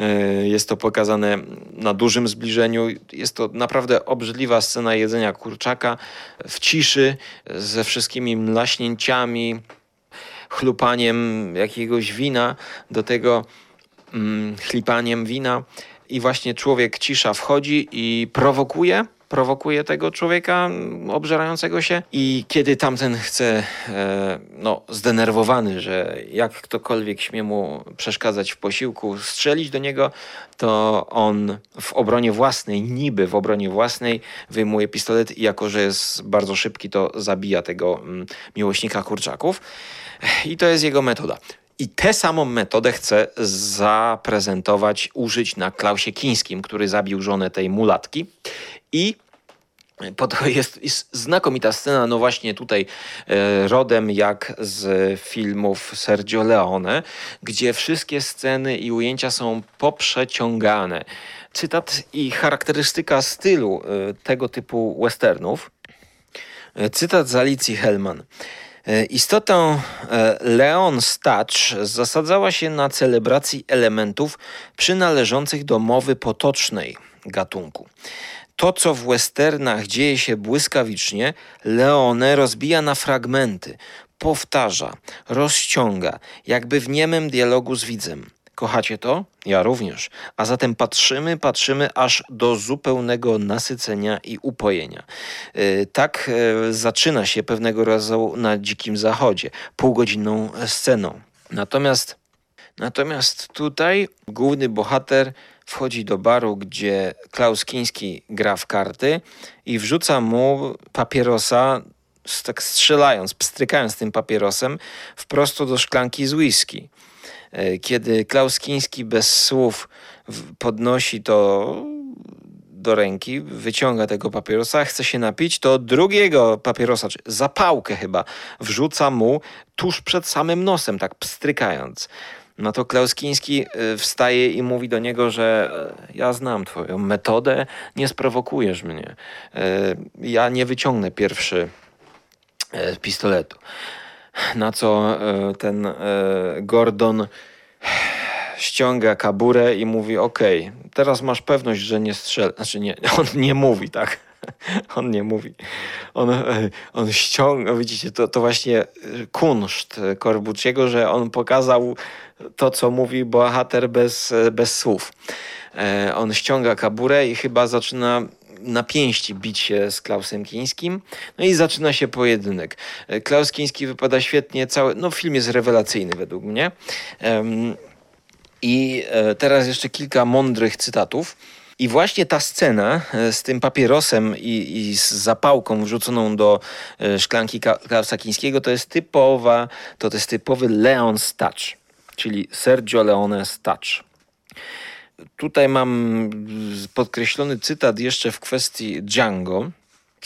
E, jest to pokazane na dużym zbliżeniu. Jest to naprawdę obrzydliwa scena jedzenia kurczaka w ciszy, ze wszystkimi mlaśnięciami, chlupaniem jakiegoś wina. Do tego mm, chlipaniem wina i właśnie człowiek cisza wchodzi i prowokuje prowokuje tego człowieka obżerającego się i kiedy tamten chce, e, no zdenerwowany, że jak ktokolwiek śmie mu przeszkadzać w posiłku, strzelić do niego, to on w obronie własnej, niby w obronie własnej wyjmuje pistolet i jako, że jest bardzo szybki, to zabija tego miłośnika kurczaków i to jest jego metoda. I tę samą metodę chcę zaprezentować, użyć na Klausie Kińskim, który zabił żonę tej mulatki. I *laughs* jest, jest znakomita scena, no właśnie tutaj e, rodem jak z filmów Sergio Leone, gdzie wszystkie sceny i ujęcia są poprzeciągane. Cytat i charakterystyka stylu e, tego typu westernów. E, cytat z Alicji Hellman. Istotą e, Leon Stacz zasadzała się na celebracji elementów przynależących do mowy potocznej gatunku. To, co w westernach dzieje się błyskawicznie, Leone rozbija na fragmenty, powtarza, rozciąga, jakby w niemym dialogu z widzem. Kochacie to? Ja również. A zatem patrzymy, patrzymy aż do zupełnego nasycenia i upojenia. E, tak e, zaczyna się pewnego razu na Dzikim Zachodzie, półgodzinną sceną. Natomiast, natomiast tutaj główny bohater wchodzi do baru, gdzie Klaus Kiński gra w karty i wrzuca mu papierosa, tak strzelając, pstrykając tym papierosem, wprost do szklanki z whisky. E, kiedy Klaus Kiński bez słów podnosi to do ręki, wyciąga tego papierosa, chce się napić, to drugiego papierosa, czy zapałkę chyba, wrzuca mu tuż przed samym nosem, tak pstrykając. No to Klaus Kiński e, wstaje i mówi do niego, że e, ja znam twoją metodę, nie sprowokujesz mnie. Ja nie wyciągnę pierwszy pistoletu. Na co e, ten e, Gordon ściąga kaburę i mówi: OK, teraz masz pewność, że nie strzela. Znaczy, nie, *laughs* on nie mówi, tak. *laughs* On nie mówi. On, e, on ściąga, widzicie, to, to właśnie kunszt Corbucciego, że on pokazał to, co mówi bohater bez, bez słów. On ściąga kaburę i chyba zaczyna na pięści bić się z Klausem Kińskim. No i zaczyna się pojedynek. E, Klaus Kiński wypada świetnie, cały, no film jest rewelacyjny według mnie. I e, teraz jeszcze kilka mądrych cytatów. I właśnie ta scena e, z tym papierosem i, i, z zapałką wrzuconą do szklanki Klausa Kińskiego to jest typowa, to, to jest typowy Leon Touch, czyli Sergio Leone Touch. Tutaj mam podkreślony cytat jeszcze w kwestii Django.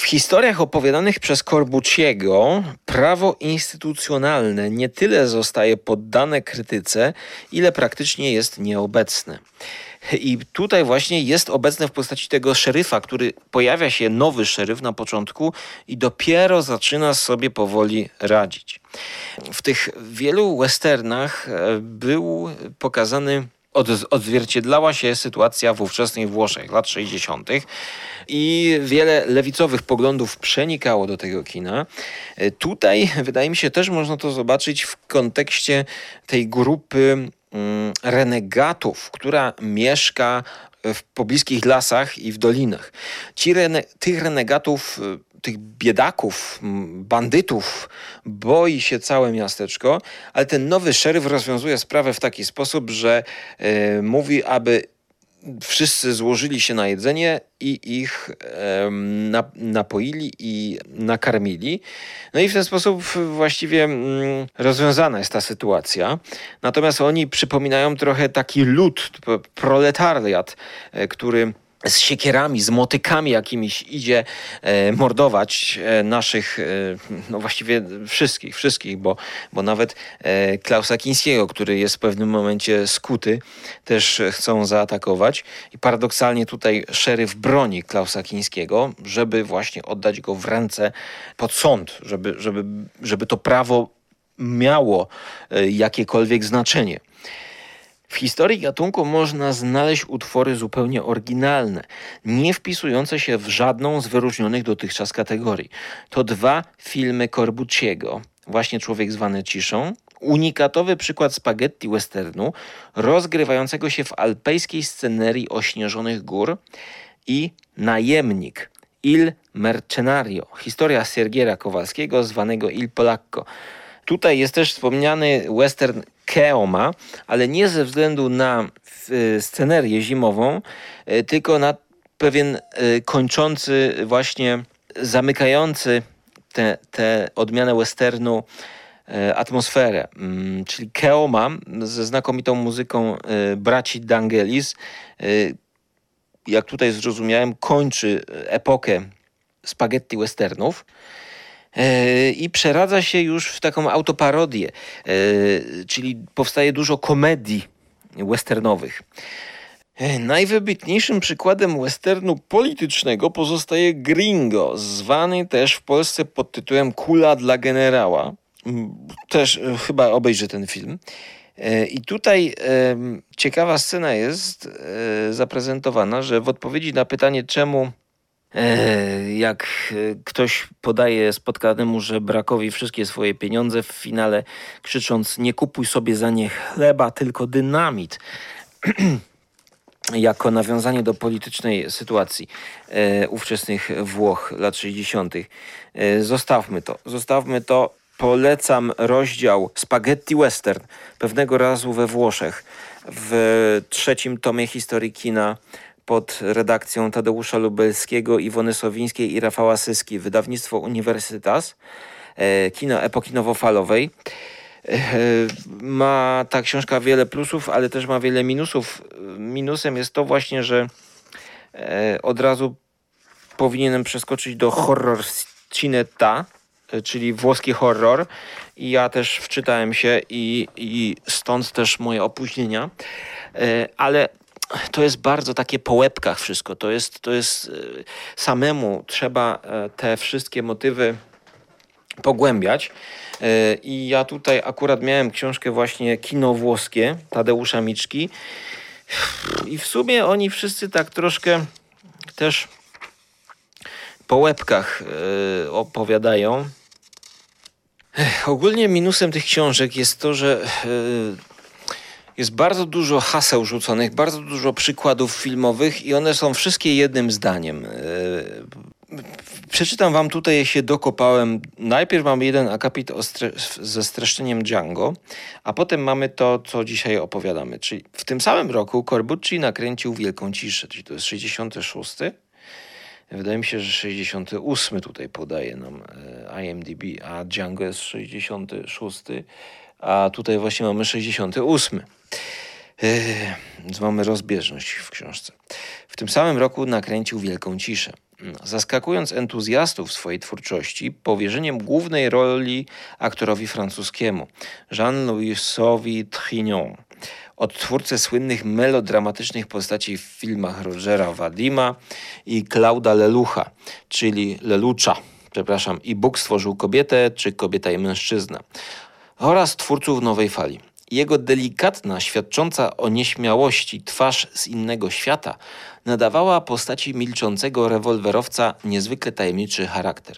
W historiach opowiadanych przez Corbucciego prawo instytucjonalne nie tyle zostaje poddane krytyce, ile praktycznie jest nieobecne. I tutaj właśnie jest obecne w postaci tego szeryfa, który pojawia się nowy szeryf na początku i dopiero zaczyna sobie powoli radzić. W tych wielu westernach e, był pokazany od- odzwierciedlała się sytuacja w ówczesnych Włoszech lat 60. i wiele lewicowych poglądów przenikało do tego kina. E, Tutaj *laughs* wydaje mi się też można to zobaczyć w kontekście tej grupy mm, renegatów, która mieszka w pobliskich lasach i w dolinach. Ci rene, tych renegatów, y, tych biedaków, bandytów boi się całe miasteczko, ale ten nowy szeryf rozwiązuje sprawę w taki sposób, że y, mówi, aby wszyscy złożyli się na jedzenie i ich napoili i nakarmili. No i w ten sposób właściwie mm, rozwiązana jest ta sytuacja. Natomiast oni przypominają trochę taki lud, proletariat, e, który z siekierami, z motykami jakimiś idzie e, mordować e, naszych, e, no właściwie wszystkich, wszystkich, bo, bo nawet Klausa Kińskiego, który jest w pewnym momencie skuty, też chcą zaatakować. I paradoksalnie tutaj szeryf broni Klausa Kińskiego, żeby właśnie oddać go w ręce pod sąd, żeby, żeby, żeby to prawo miało jakiekolwiek znaczenie. W historii gatunku można znaleźć utwory zupełnie oryginalne, nie wpisujące się w żadną z wyróżnionych dotychczas kategorii. To dwa filmy Corbucciego, właśnie Człowiek zwany ciszą, unikatowy przykład spaghetti westernu, rozgrywającego się w alpejskiej scenerii ośnieżonych gór. I Najemnik, Il Mercenario, historia Sergiera Kowalskiego zwanego Il Polacco. Tutaj jest też wspomniany western Keoma, ale nie ze względu na y, scenerię zimową, y, tylko na pewien y, kończący, właśnie zamykający tę te, te odmianę westernu atmosferę. Mm, Czyli Keoma ze znakomitą muzyką braci Dangelis, jak tutaj zrozumiałem, kończy epokę spaghetti westernów. E, i przeradza się już w taką autoparodię, e, czyli powstaje dużo komedii westernowych. E, Najwybitniejszym przykładem westernu politycznego pozostaje Gringo, zwany też w Polsce pod tytułem Kula dla generała. Też chyba obejrzę ten film. I tutaj ciekawa scena jest zaprezentowana, że w odpowiedzi na pytanie, czemu jak e, ktoś podaje spotkanemu żebrakowi wszystkie swoje pieniądze w finale, krzycząc nie kupuj sobie za nie chleba, tylko dynamit. *clears throat* jako nawiązanie do politycznej sytuacji e, ówczesnych Włoch lat 60. E, zostawmy to. Zostawmy to. Polecam rozdział Spaghetti Western pewnego razu we Włoszech w trzecim tomie historii kina pod redakcją Tadeusza Lubelskiego, Iwony Sowińskiej i Rafała Syski. Wydawnictwo Uniwersytas, e, kino epoki nowofalowej. E, Ma ta książka wiele plusów, ale też ma wiele minusów. Minusem jest to właśnie, że e, od razu powinienem przeskoczyć do horror cineta, czyli włoski horror. I ja też wczytałem się i, i stąd też moje opóźnienia. Ale to jest bardzo takie po łebkach wszystko. To jest, to jest e, samemu trzeba e, te wszystkie motywy pogłębiać. E, I ja tutaj akurat miałem książkę właśnie Kino włoskie Tadeusza Miczki. I w sumie oni wszyscy tak troszkę też po łebkach opowiadają. Ogólnie minusem tych książek jest to, że jest bardzo dużo haseł rzuconych, bardzo dużo przykładów filmowych i one są wszystkie jednym zdaniem. E, Przeczytam wam tutaj, się dokopałem. Najpierw mamy jeden akapit stre- ze streszczeniem Django, a potem mamy to, co dzisiaj opowiadamy. Czyli w tym samym roku Corbucci nakręcił Wielką Ciszę, czyli to jest 66. Wydaje mi się, że 68 tutaj podaje nam e, IMDb, a Django jest 66, a tutaj właśnie mamy 68. Yy, mamy rozbieżność w książce. W tym samym roku nakręcił Wielką Ciszę. Zaskakując entuzjastów swojej twórczości powierzeniem głównej roli aktorowi francuskiemu Jean-Louisowi Trignon, odtwórcę słynnych melodramatycznych postaci w filmach Rogera Wadima i Klauda Lelucha, czyli Lelucza, przepraszam, i Bóg stworzył kobietę, czy kobieta i mężczyzna oraz twórców Nowej Fali. Jego delikatna, świadcząca o nieśmiałości twarz z innego świata nadawała postaci milczącego rewolwerowca niezwykle tajemniczy charakter.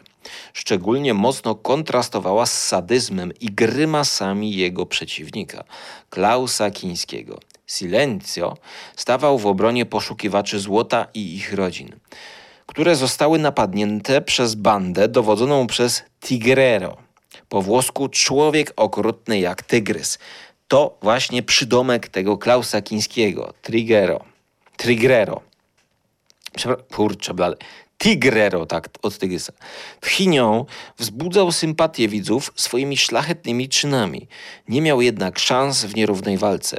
Szczególnie mocno kontrastowała z sadyzmem i grymasami jego przeciwnika, Klausa Kińskiego. Silencio stawał w obronie poszukiwaczy złota i ich rodzin, które zostały napadnięte przez bandę dowodzoną przez Tigrero. Po włosku człowiek okrutny jak tygrys. To właśnie przydomek tego Klausa Kińskiego, Trigero. Trigrero. Przepra- Kurczę, blady. Tigrero, tak, od tygrysa. Tchinią wzbudzał sympatię widzów swoimi szlachetnymi czynami. Nie miał jednak szans w nierównej walce.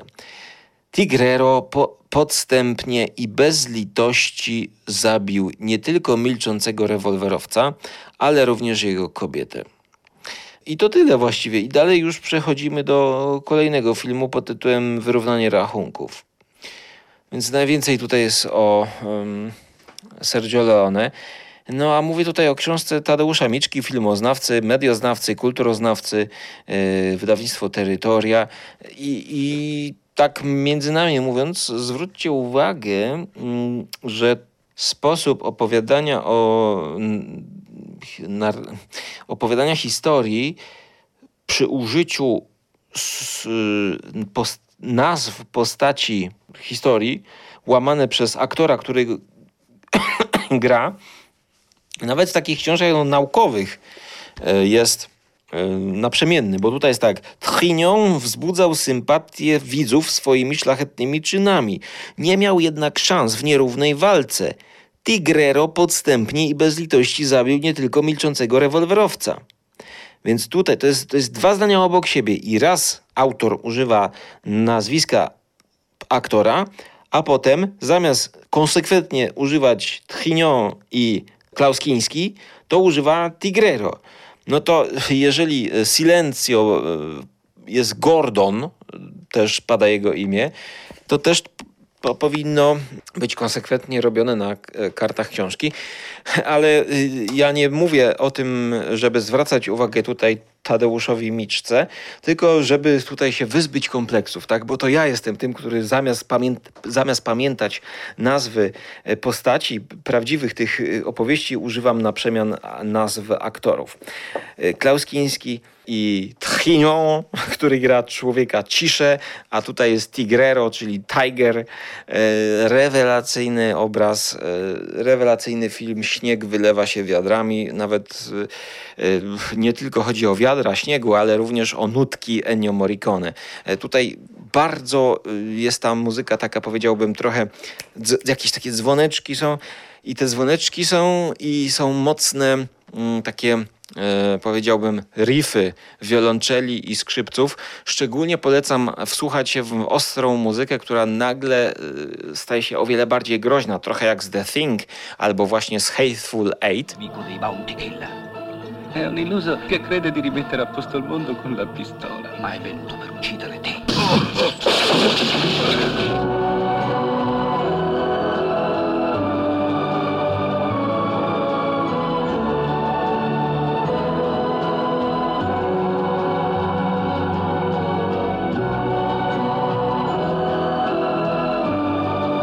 Tigrero po, podstępnie i bez litości zabił nie tylko milczącego rewolwerowca, ale również jego kobietę. I to tyle właściwie. I dalej już przechodzimy do kolejnego filmu pod tytułem Wyrównanie rachunków. Więc najwięcej tutaj jest o um, Sergio Leone. No a mówię tutaj o książce Tadeusza Miczki, filmoznawcy, medioznawcy, kulturoznawcy, yy, wydawnictwo Terytoria. I, I tak między nami mówiąc, zwróćcie uwagę, mm, że sposób opowiadania o opowiadania historii przy użyciu s- pos- nazw postaci historii łamane przez aktora, który *coughs* gra, nawet w takich książkach no, naukowych e, jest e, naprzemienny, bo tutaj jest tak. Tchinion wzbudzał sympatię widzów swoimi szlachetnymi czynami. Nie miał jednak szans w nierównej walce. Tigrero podstępnie i bez litości zabił nie tylko milczącego rewolwerowca. Więc tutaj to jest, to jest dwa zdania obok siebie i raz autor używa nazwiska aktora, a potem zamiast konsekwentnie używać Tchinion i Klaus Kiński, to używa Tigrero. No to jeżeli Silencio e, jest Gordon, też pada jego imię, to też po, powinno być konsekwentnie robione na e, kartach książki, *laughs* ale y, ja nie mówię o tym, żeby zwracać uwagę tutaj Tadeuszowi Miczce, tylko żeby tutaj się wyzbyć kompleksów, tak? Bo to ja jestem tym, który zamiast, pamię zamiast pamiętać nazwy e, postaci prawdziwych tych e, opowieści, używam na przemian nazw aktorów. E, Klaus Kiński i Tchinion, *laughs* który gra człowieka ciszę, a tutaj jest Tigrero, czyli Tiger. Rewelacyjny obraz, rewelacyjny film. Śnieg wylewa się wiadrami. Nawet nie tylko chodzi o wiadra śniegu, ale również o nutki Ennio Morricone. Tutaj bardzo jest ta muzyka taka, powiedziałbym, trochę jakieś takie dzwoneczki są i te dzwoneczki są i są mocne takie e, powiedziałbym, riffy wiolonczeli i skrzypców. Szczególnie polecam wsłuchać się w ostrą muzykę, która nagle e, staje się o wiele bardziej groźna, trochę jak z The Thing albo właśnie z Hateful Eight. È un illuso che crede di rimettere a posto il mondo con la pistola. Ma è venuto per uccidere te.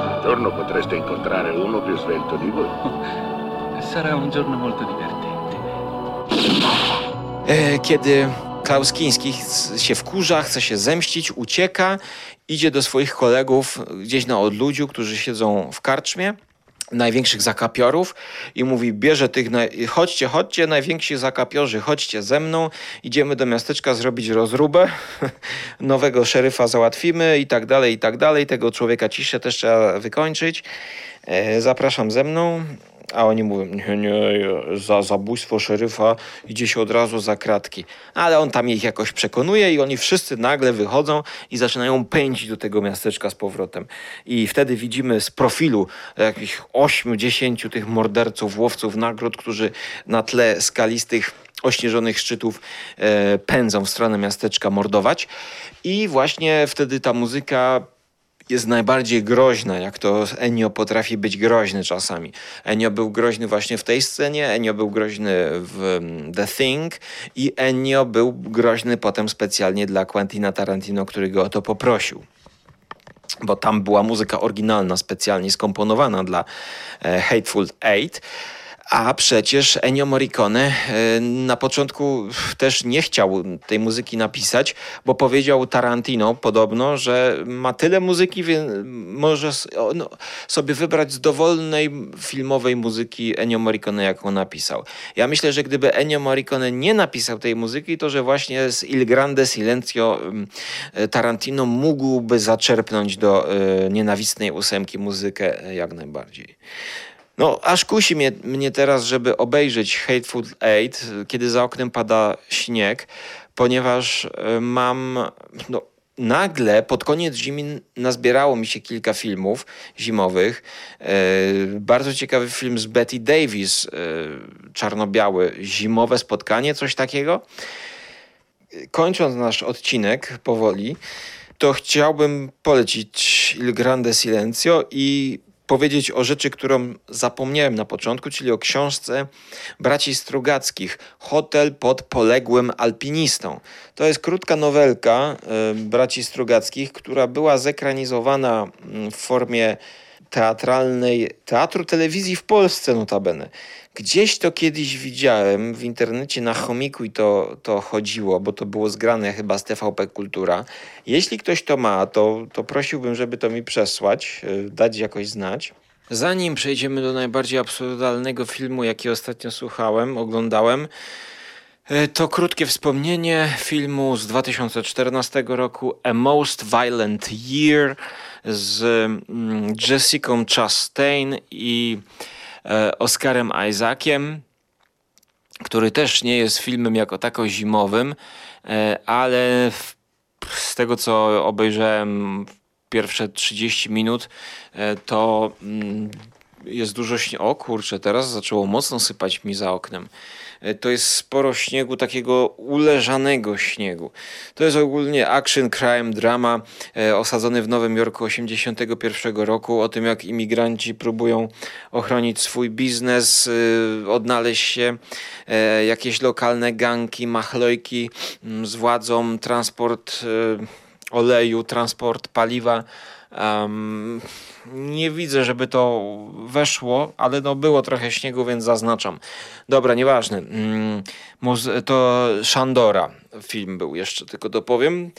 Un giorno potreste incontrare uno più svelto di voi. *laughs* Sarà un giorno molto divertente. E, Kiedy Klaus Kiński się wkurza, chce się zemścić, ucieka, idzie do swoich kolegów gdzieś na odludziu, którzy siedzą w karczmie, największych zakapiorów i mówi, bierze tych, naj... chodźcie, chodźcie, najwięksi zakapiorzy, chodźcie ze mną, idziemy do miasteczka zrobić rozróbę, *laughs* nowego szeryfa załatwimy i tak dalej, i tak dalej, tego człowieka ciszę też trzeba wykończyć, e, zapraszam ze mną, a oni mówią, nie, nie, za zabójstwo szeryfa idzie się od razu za kratki. Ale on tam ich jakoś przekonuje i oni wszyscy nagle wychodzą i zaczynają pędzić do tego miasteczka z powrotem. I wtedy widzimy z profilu jakichś 8-10 tych morderców, łowców nagród, którzy na tle skalistych ośnieżonych szczytów e, pędzą w stronę miasteczka mordować. I właśnie wtedy ta muzyka jest najbardziej groźna, jak to Ennio potrafi być groźny czasami. Ennio był groźny właśnie w tej scenie, Ennio był groźny w mm, The Thing i Ennio był groźny potem specjalnie dla Quentina Tarantino, który go o to poprosił bo tam była muzyka oryginalna, specjalnie skomponowana dla e, Hateful Eight. A przecież Ennio Morricone e, na początku też nie chciał tej muzyki napisać, bo powiedział Tarantino podobno, że ma tyle muzyki, więc może no, sobie wybrać z dowolnej filmowej muzyki Ennio Morricone, jaką napisał. Ja myślę, że gdyby Ennio Morricone nie napisał tej muzyki, to że właśnie z Il Grande Silenzio e, Tarantino mógłby zaczerpnąć do e, nienawistnej ósemki muzykę jak najbardziej. No, aż kusi mnie, mnie teraz, żeby obejrzeć Hateful Eight, kiedy za oknem pada śnieg, ponieważ e, mam. No, nagle pod koniec zimy nazbierało mi się kilka filmów zimowych. E, bardzo ciekawy film z Betty Davis, e, czarno-biały, zimowe spotkanie, coś takiego. Kończąc nasz odcinek powoli, to chciałbym polecić Il Grande Silencio i powiedzieć o rzeczy, którą zapomniałem na początku, czyli o książce braci Strugackich Hotel pod poległym alpinistą. To jest krótka nowelka y, braci Strugackich, która była zekranizowana mm, w formie teatralnej, teatru telewizji w Polsce notabene. Gdzieś to kiedyś widziałem w internecie na chomiku i to, to chodziło, bo to było zgrane chyba z TVP Kultura. Jeśli ktoś to ma, to, to prosiłbym, żeby to mi przesłać, e, dać jakoś znać. Zanim przejdziemy do najbardziej absurdalnego filmu, jaki ostatnio słuchałem, oglądałem, e, to krótkie wspomnienie filmu z 2014 roku A Most Violent Year z mm, Jessica Chastain i Oscarem Isaaciem, który też nie jest filmem jako tako zimowym, e, ale z tego co obejrzałem pierwsze 30 minut, e, to mm, jest dużo. O kurczę, teraz zaczęło mocno sypać mi za oknem. E, to jest sporo śniegu, takiego uleżanego śniegu. To jest ogólnie action, crime, drama e, osadzony w Nowym Jorku 81 roku o tym, jak imigranci próbują ochronić swój biznes, e, odnaleźć się, jakieś lokalne ganki, machlojki mm, z władzą, transport oleju, transport paliwa. Um, nie widzę, żeby to weszło, ale no było trochę śniegu, więc zaznaczam. Dobra, nieważne. Mm, to Shandora film był jeszcze, tylko dopowiem.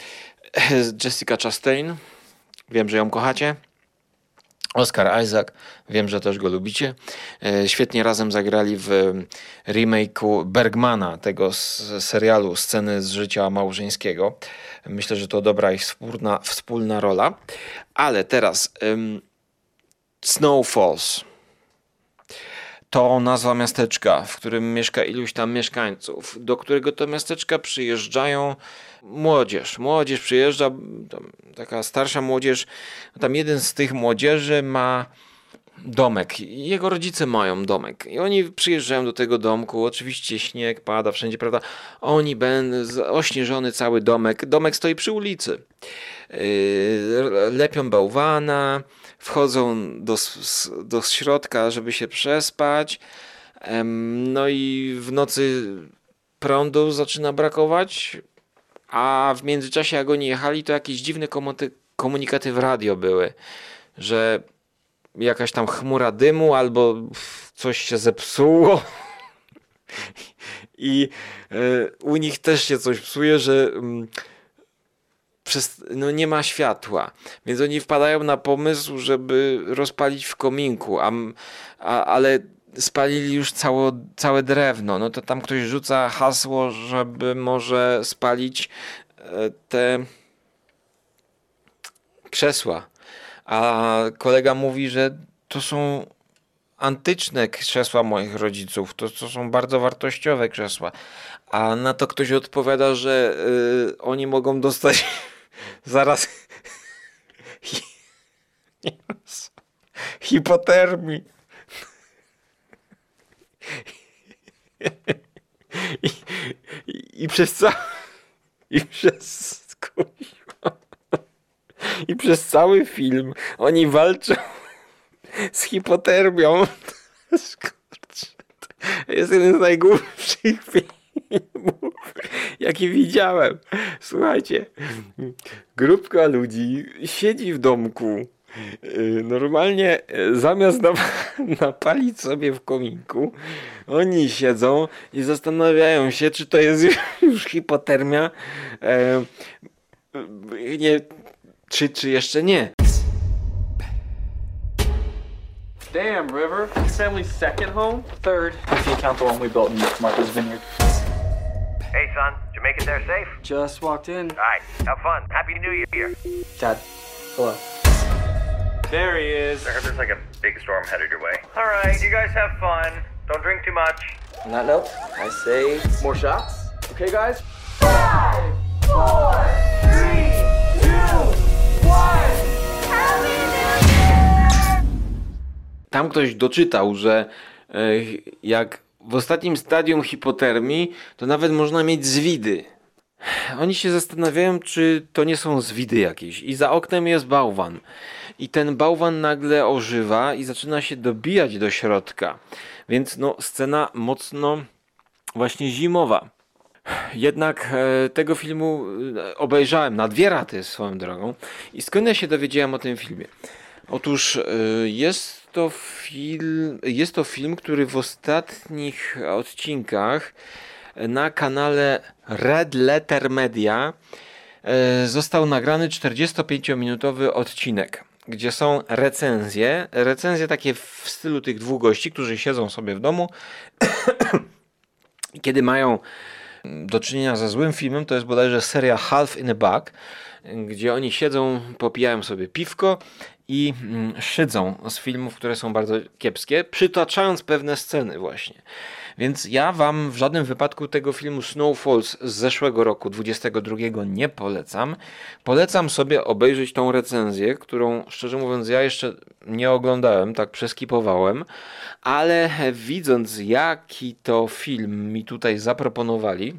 *laughs* Jessica Chastain. Wiem, że ją kochacie. Oscar Isaac, wiem, że też go lubicie. E, świetnie razem zagrali w remake'u Bergmana, tego serialu Sceny z życia małżeńskiego. Myślę, że to dobra ich wspólna, wspólna rola. Ale teraz Snow Falls to nazwa miasteczka, w którym mieszka iluś tam mieszkańców, do którego to miasteczka przyjeżdżają młodzież. Młodzież przyjeżdża, taka starsza młodzież. Tam jeden z tych młodzieży ma domek. Jego rodzice mają domek. I oni przyjeżdżają do tego domku. Oczywiście śnieg pada wszędzie, prawda? Oni będą ośnieżony cały domek. Domek stoi przy ulicy. Yy, lepią bałwana, wchodzą do, do środka, żeby się przespać. No i w nocy prądu zaczyna brakować, a w międzyczasie jak oni jechali, to jakieś dziwne komunikaty w radio były, że jakaś tam chmura dymu albo coś się zepsuło. I y, u nich też się coś psuje, że y, przez, no nie ma światła. Więc oni wpadają na pomysł, żeby rozpalić w kominku, a, a, ale spalili już cało, całe drewno. No to tam ktoś rzuca hasło, żeby może spalić e, te krzesła. A kolega mówi, że to są antyczne krzesła moich rodziców. To, to są bardzo wartościowe krzesła. A na to ktoś odpowiada, że y, oni mogą dostać *laughs* zaraz hipotermii. I, i, i przez co? I przez i przez cały film oni walczą z hipotermią. To jest jeden z najgłupszych filmów, jaki widziałem. Słuchajcie, grupka ludzi siedzi w domku. y, Normalnie y, zamiast nap- napalić sobie w kominku, oni siedzą i zastanawiają się, czy to jest już hipotermia. E, y, nie, czy, czy jeszcze nie. Damn, River. This family's second home? Third, if you count the one we built in Martha's Vineyard. Hey, son, did you make it there safe? Just walked in. All right, have fun. Happy New Year. Dad, hello. There he is. I heard there's like a big storm headed your way. All right, you guys have fun. Don't drink too much. On that note, I say more shots. Okay, guys? Tam ktoś doczytał, że e, jak w ostatnim stadium hipotermii, to nawet można mieć zwidy. Oni się zastanawiają, czy to nie są zwidy jakieś. I za oknem jest bałwan. I ten bałwan nagle ożywa i zaczyna się dobijać do środka. Więc no, scena mocno właśnie zimowa. Jednak e, tego filmu e, obejrzałem na dwie raty swoją drogą. I skąd ja się dowiedziałem o tym filmie? Otóż e, jest to film, jest to film, który w ostatnich odcinkach na kanale Red Letter Media został nagrany 45-minutowy odcinek, gdzie są recenzje. Recenzje takie w stylu tych dwóch gości, którzy siedzą sobie w domu *coughs* kiedy mają do czynienia ze złym filmem, to jest bodajże seria Half in a Bag, gdzie oni siedzą, popijają sobie piwko i mm, szydzą z filmów, które są bardzo kiepskie, przytaczając pewne sceny właśnie. Więc ja wam w żadnym wypadku tego filmu Snow Falls z zeszłego roku, 22, nie polecam. Polecam sobie obejrzeć tą recenzję, którą szczerze mówiąc ja jeszcze nie oglądałem, tak przeskipowałem, ale widząc jaki to film mi tutaj zaproponowali,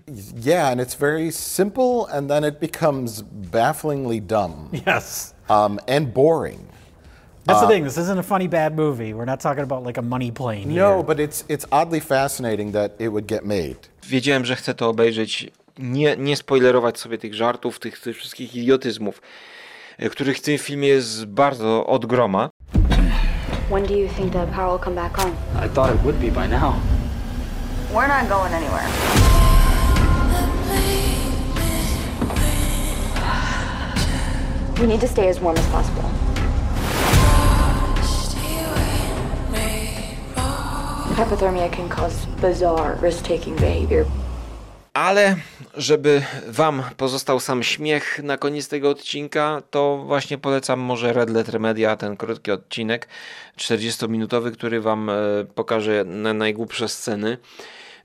Yeah, and it's very simple, and then it becomes bafflingly dumb Yes. um, and boring. That's the uh, thing. This isn't a funny bad movie. We're not talking about like a money plane. No, here. but it's it's oddly fascinating that it would get made. wiedziałem, że chcę to obejrzeć, nie, nie spoilerować sobie tych żartów, tych, tych wszystkich idiotyzmów, których w tym filmie jest bardzo od groma. When do you think the power will come back on? I thought it would be by now. We're not going anywhere. We need to stay as warm as possible. Hypothermia can cause bizarre, risk-taking behavior. Ale żeby wam pozostał sam śmiech na koniec tego odcinka, to właśnie polecam może Red Letter Media, ten krótki odcinek 40-minutowy, który wam e, pokaże na najgłupsze sceny.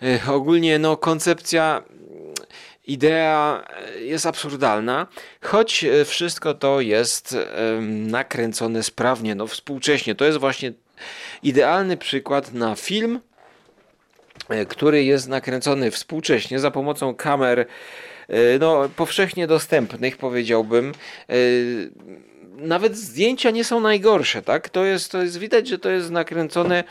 E, Ogólnie no koncepcja idea e, jest absurdalna, choć wszystko to jest nakręcone sprawnie, no współcześnie. To jest właśnie idealny przykład na film, e, który jest nakręcony współcześnie za pomocą kamer e, no, powszechnie dostępnych, powiedziałbym. Nawet zdjęcia nie są najgorsze, tak? To jest, to jest widać, że to jest nakręcone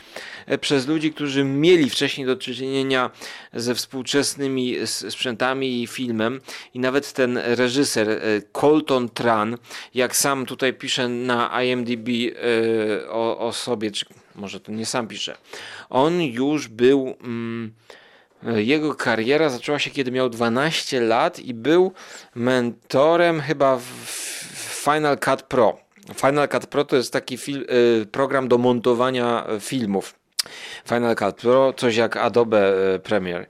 e, przez ludzi, którzy mieli wcześniej do czynienia ze współczesnymi sprzętami i filmem. I nawet ten reżyser e, Colton Tran, jak sam tutaj pisze na IMDb e, o, o sobie, czy może to nie sam pisze, on już był. Mm, jego kariera zaczęła się, kiedy miał 12 lat i był mentorem chyba w Final Cut Pro. Final Cut Pro to jest taki y, program do montowania y, filmów. Final Cut Pro, coś jak Adobe y, Premiere.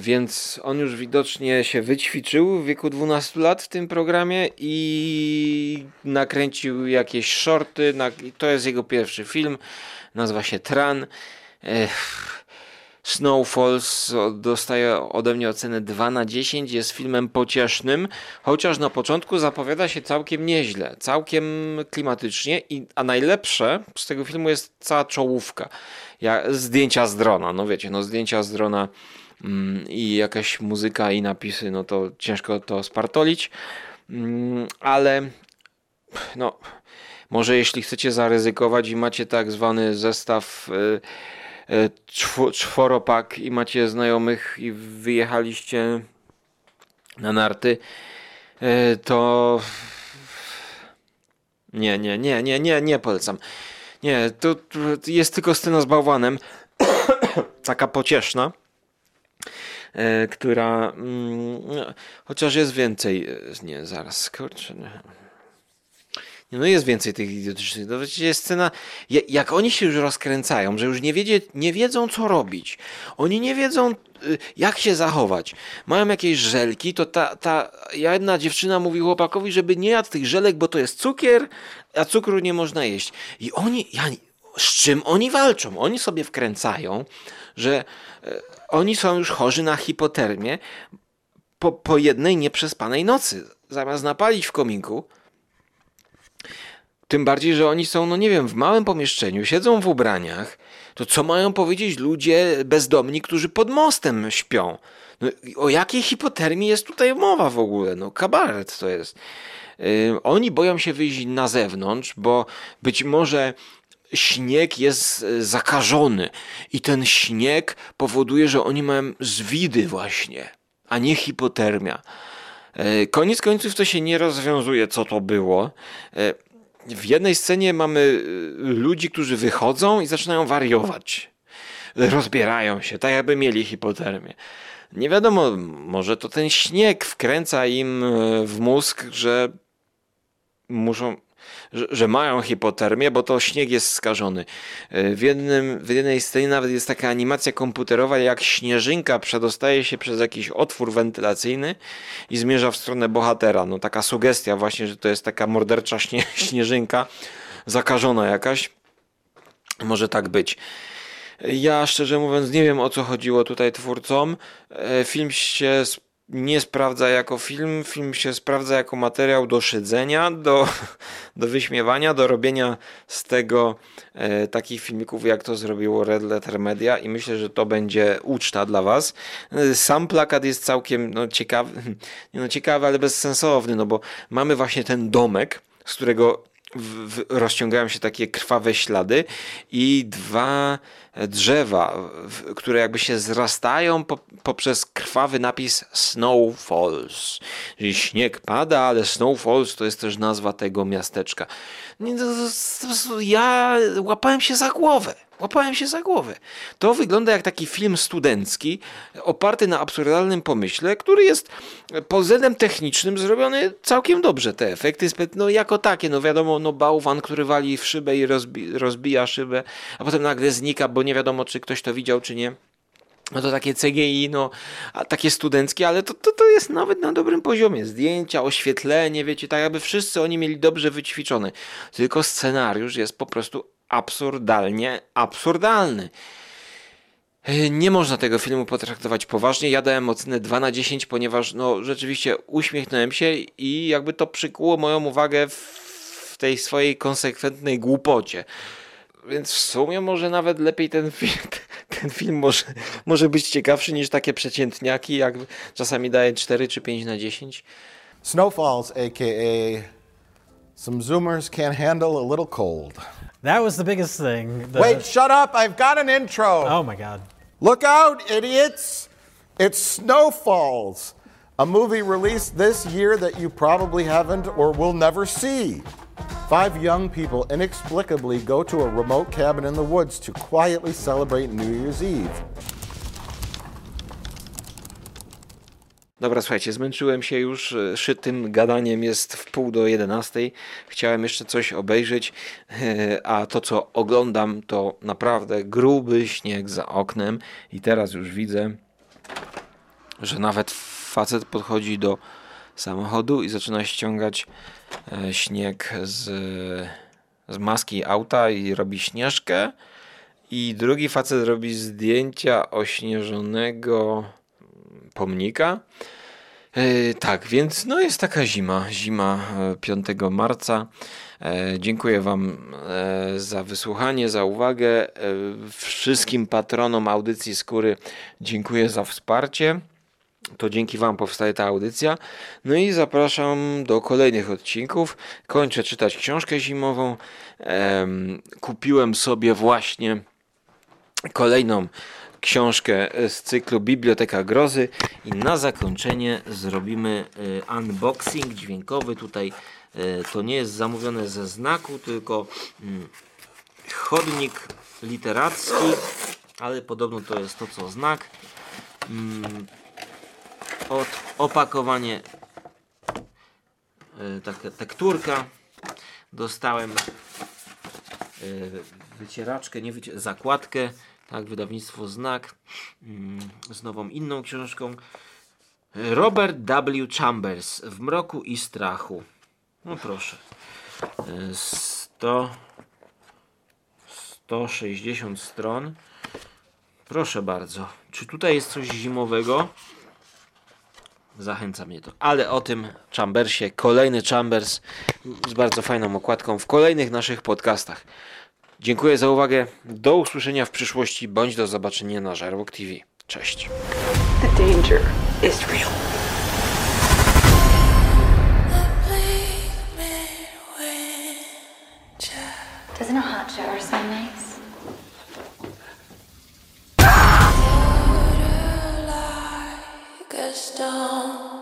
Więc on już widocznie się wyćwiczył w wieku 12 lat w tym programie i nakręcił jakieś shorty. To jest jego pierwszy film. Nazywa się Tran. Ech. Snow Falls o- dostaje ode mnie ocenę 2 na 10. Jest filmem pociesznym, chociaż na początku zapowiada się całkiem nieźle, całkiem klimatycznie, i, a najlepsze z tego filmu jest cała czołówka. Ja, zdjęcia z drona, no wiecie, no zdjęcia z drona mm, i jakaś muzyka i napisy, no to ciężko to spartolić, mm, ale no, może jeśli chcecie zaryzykować i macie tak zwany zestaw y, czw czworopak i macie znajomych i wyjechaliście na narty, y, to nie, nie, nie, nie, nie, nie polecam. Nie, to, jest tylko scena z bałwanem, *coughs* taka pocieszna e, która mm, chociaż jest więcej, e, nie, zaraz, kurczę, no jest więcej tych idiotycznych. No, jest scena, jak oni się już rozkręcają, że już nie, wiedzie, nie wiedzą, co robić. Oni nie wiedzą, y, jak się zachować. Mają jakieś żelki, to ta, ta jedna dziewczyna mówi chłopakowi, żeby nie jadł tych żelek, bo to jest cukier, a cukru nie można jeść. I oni, ja, z czym oni walczą? Oni sobie wkręcają, że e, oni są już chorzy na hipotermię po, po jednej nieprzespanej nocy. Zamiast napalić w kominku, tym bardziej, że oni są, no nie wiem, w małym pomieszczeniu, siedzą w ubraniach, to co mają powiedzieć ludzie bezdomni, którzy pod mostem śpią? No, o jakiej hipotermii jest tutaj mowa w ogóle? No kabaret to jest. Yy, oni boją się wyjść na zewnątrz, bo być może śnieg jest e, zakażony i ten śnieg powoduje, że oni mają zwidy właśnie, a nie hipotermia. E, koniec końców to się nie rozwiązuje, co to było. W jednej scenie mamy ludzi, którzy wychodzą i zaczynają wariować. Rozbierają się, tak jakby mieli hipotermię. Nie wiadomo, może to ten śnieg wkręca im w mózg, że muszą że, mają hipotermię, bo to śnieg jest skażony. E, w, jednym, w jednej scenie nawet jest taka animacja komputerowa, jak śnieżynka przedostaje się przez jakiś otwór wentylacyjny i zmierza w stronę bohatera. No taka sugestia właśnie, że to jest taka mordercza śnie, *laughs* śnieżynka, zakażona jakaś. Może tak być. Ja szczerze mówiąc nie wiem o co chodziło tutaj twórcom. E, film się nie sprawdza jako film, film się sprawdza jako materiał do szydzenia, do, *laughs* do wyśmiewania, do robienia z tego e, takich filmików, jak to zrobiło Red Letter Media i myślę, że to będzie uczta dla was. E, sam plakat jest całkiem no, ciekawy, *laughs* no, ciekawy, ale bezsensowny, no bo mamy właśnie ten domek, z którego w, rozciągają się takie krwawe ślady i dwa drzewa, które jakby się zrastają po, poprzez krwawy napis Snow Falls. Czyli śnieg pada, ale Snow Falls to jest też nazwa tego miasteczka. Ja łapałem się za głowę. Łapałem się za głowę. To wygląda jak taki film studencki, oparty na absurdalnym pomyśle, który jest pod względem technicznym zrobiony całkiem dobrze. Te efekty, no jako takie, no wiadomo, no bałwan, który wali w szybę i rozbi rozbija szybę, a potem nagle znika, bo nie wiadomo, czy ktoś to widział, czy nie. No to takie CGI, no, a takie studenckie, ale to, to, to jest nawet na dobrym poziomie. Zdjęcia, oświetlenie, wiecie, tak jakby wszyscy oni mieli dobrze wyćwiczone. Tylko scenariusz jest po prostu absurdalnie absurdalny. E, nie można tego filmu potraktować poważnie. Ja dałem ocenę 2 na 10, ponieważ no, rzeczywiście uśmiechnąłem się i jakby to przykuło moją uwagę w tej swojej konsekwentnej głupocie. Więc w sumie może nawet lepiej ten film, *laughs* ten film może, może być ciekawszy niż takie przeciętniaki, jak czasami daje 4 czy 5 na 10. Snowfalls, aka some Zoomers can't handle a little cold. That was the biggest thing. The... Wait, shut up. I've got an intro. Oh my God. Look out, idiots. It's Snowfalls, a movie released this year that you probably haven't or will never see. Five young people inexplicably go to a remote cabin in the woods to quietly celebrate New Year's Eve. Dobra, słuchajcie, zmęczyłem się już e, szytym gadaniem, jest w pół do jedenastej. Chciałem jeszcze coś obejrzeć, e, a to co oglądam to naprawdę gruby śnieg za oknem i teraz już widzę, że nawet facet podchodzi do samochodu i zaczyna ściągać e, śnieg z, z maski auta i robi śnieżkę i drugi facet robi zdjęcia ośnieżonego pomnika. E, tak, więc no jest taka zima, zima 5 e, marca. E, dziękuję Wam za wysłuchanie, za uwagę. Wszystkim patronom audycji Skóry dziękuję za wsparcie. To dzięki Wam powstaje ta audycja. No i zapraszam do kolejnych odcinków. Kończę czytać książkę zimową. Em, kupiłem sobie właśnie kolejną książkę z cyklu Biblioteka Grozy i na zakończenie zrobimy y, unboxing dźwiękowy. Tutaj y, to nie jest zamówione ze znaku, tylko mm, chodnik literacki, ale podobno to jest to co znak. Mm, Od opakowanie y, taka tekturka. Dostałem wycieraczkę, nie wycier- zakładkę, tak, wydawnictwo Znak mm, z nową inną książką. Robert W. Chambers w mroku i strachu. No proszę. Y, 100 160 stron. Proszę bardzo. Czy tutaj jest coś zimowego? Zachęca mnie to. Ale o tym Chambersie, kolejny Chambers z bardzo fajną okładką w kolejnych naszych podcastach. Dziękuję za uwagę. Do usłyszenia w przyszłości bądź do zobaczenia na Żarłok TV. Cześć. The danger is real. Doesn't a hot shower nice? stone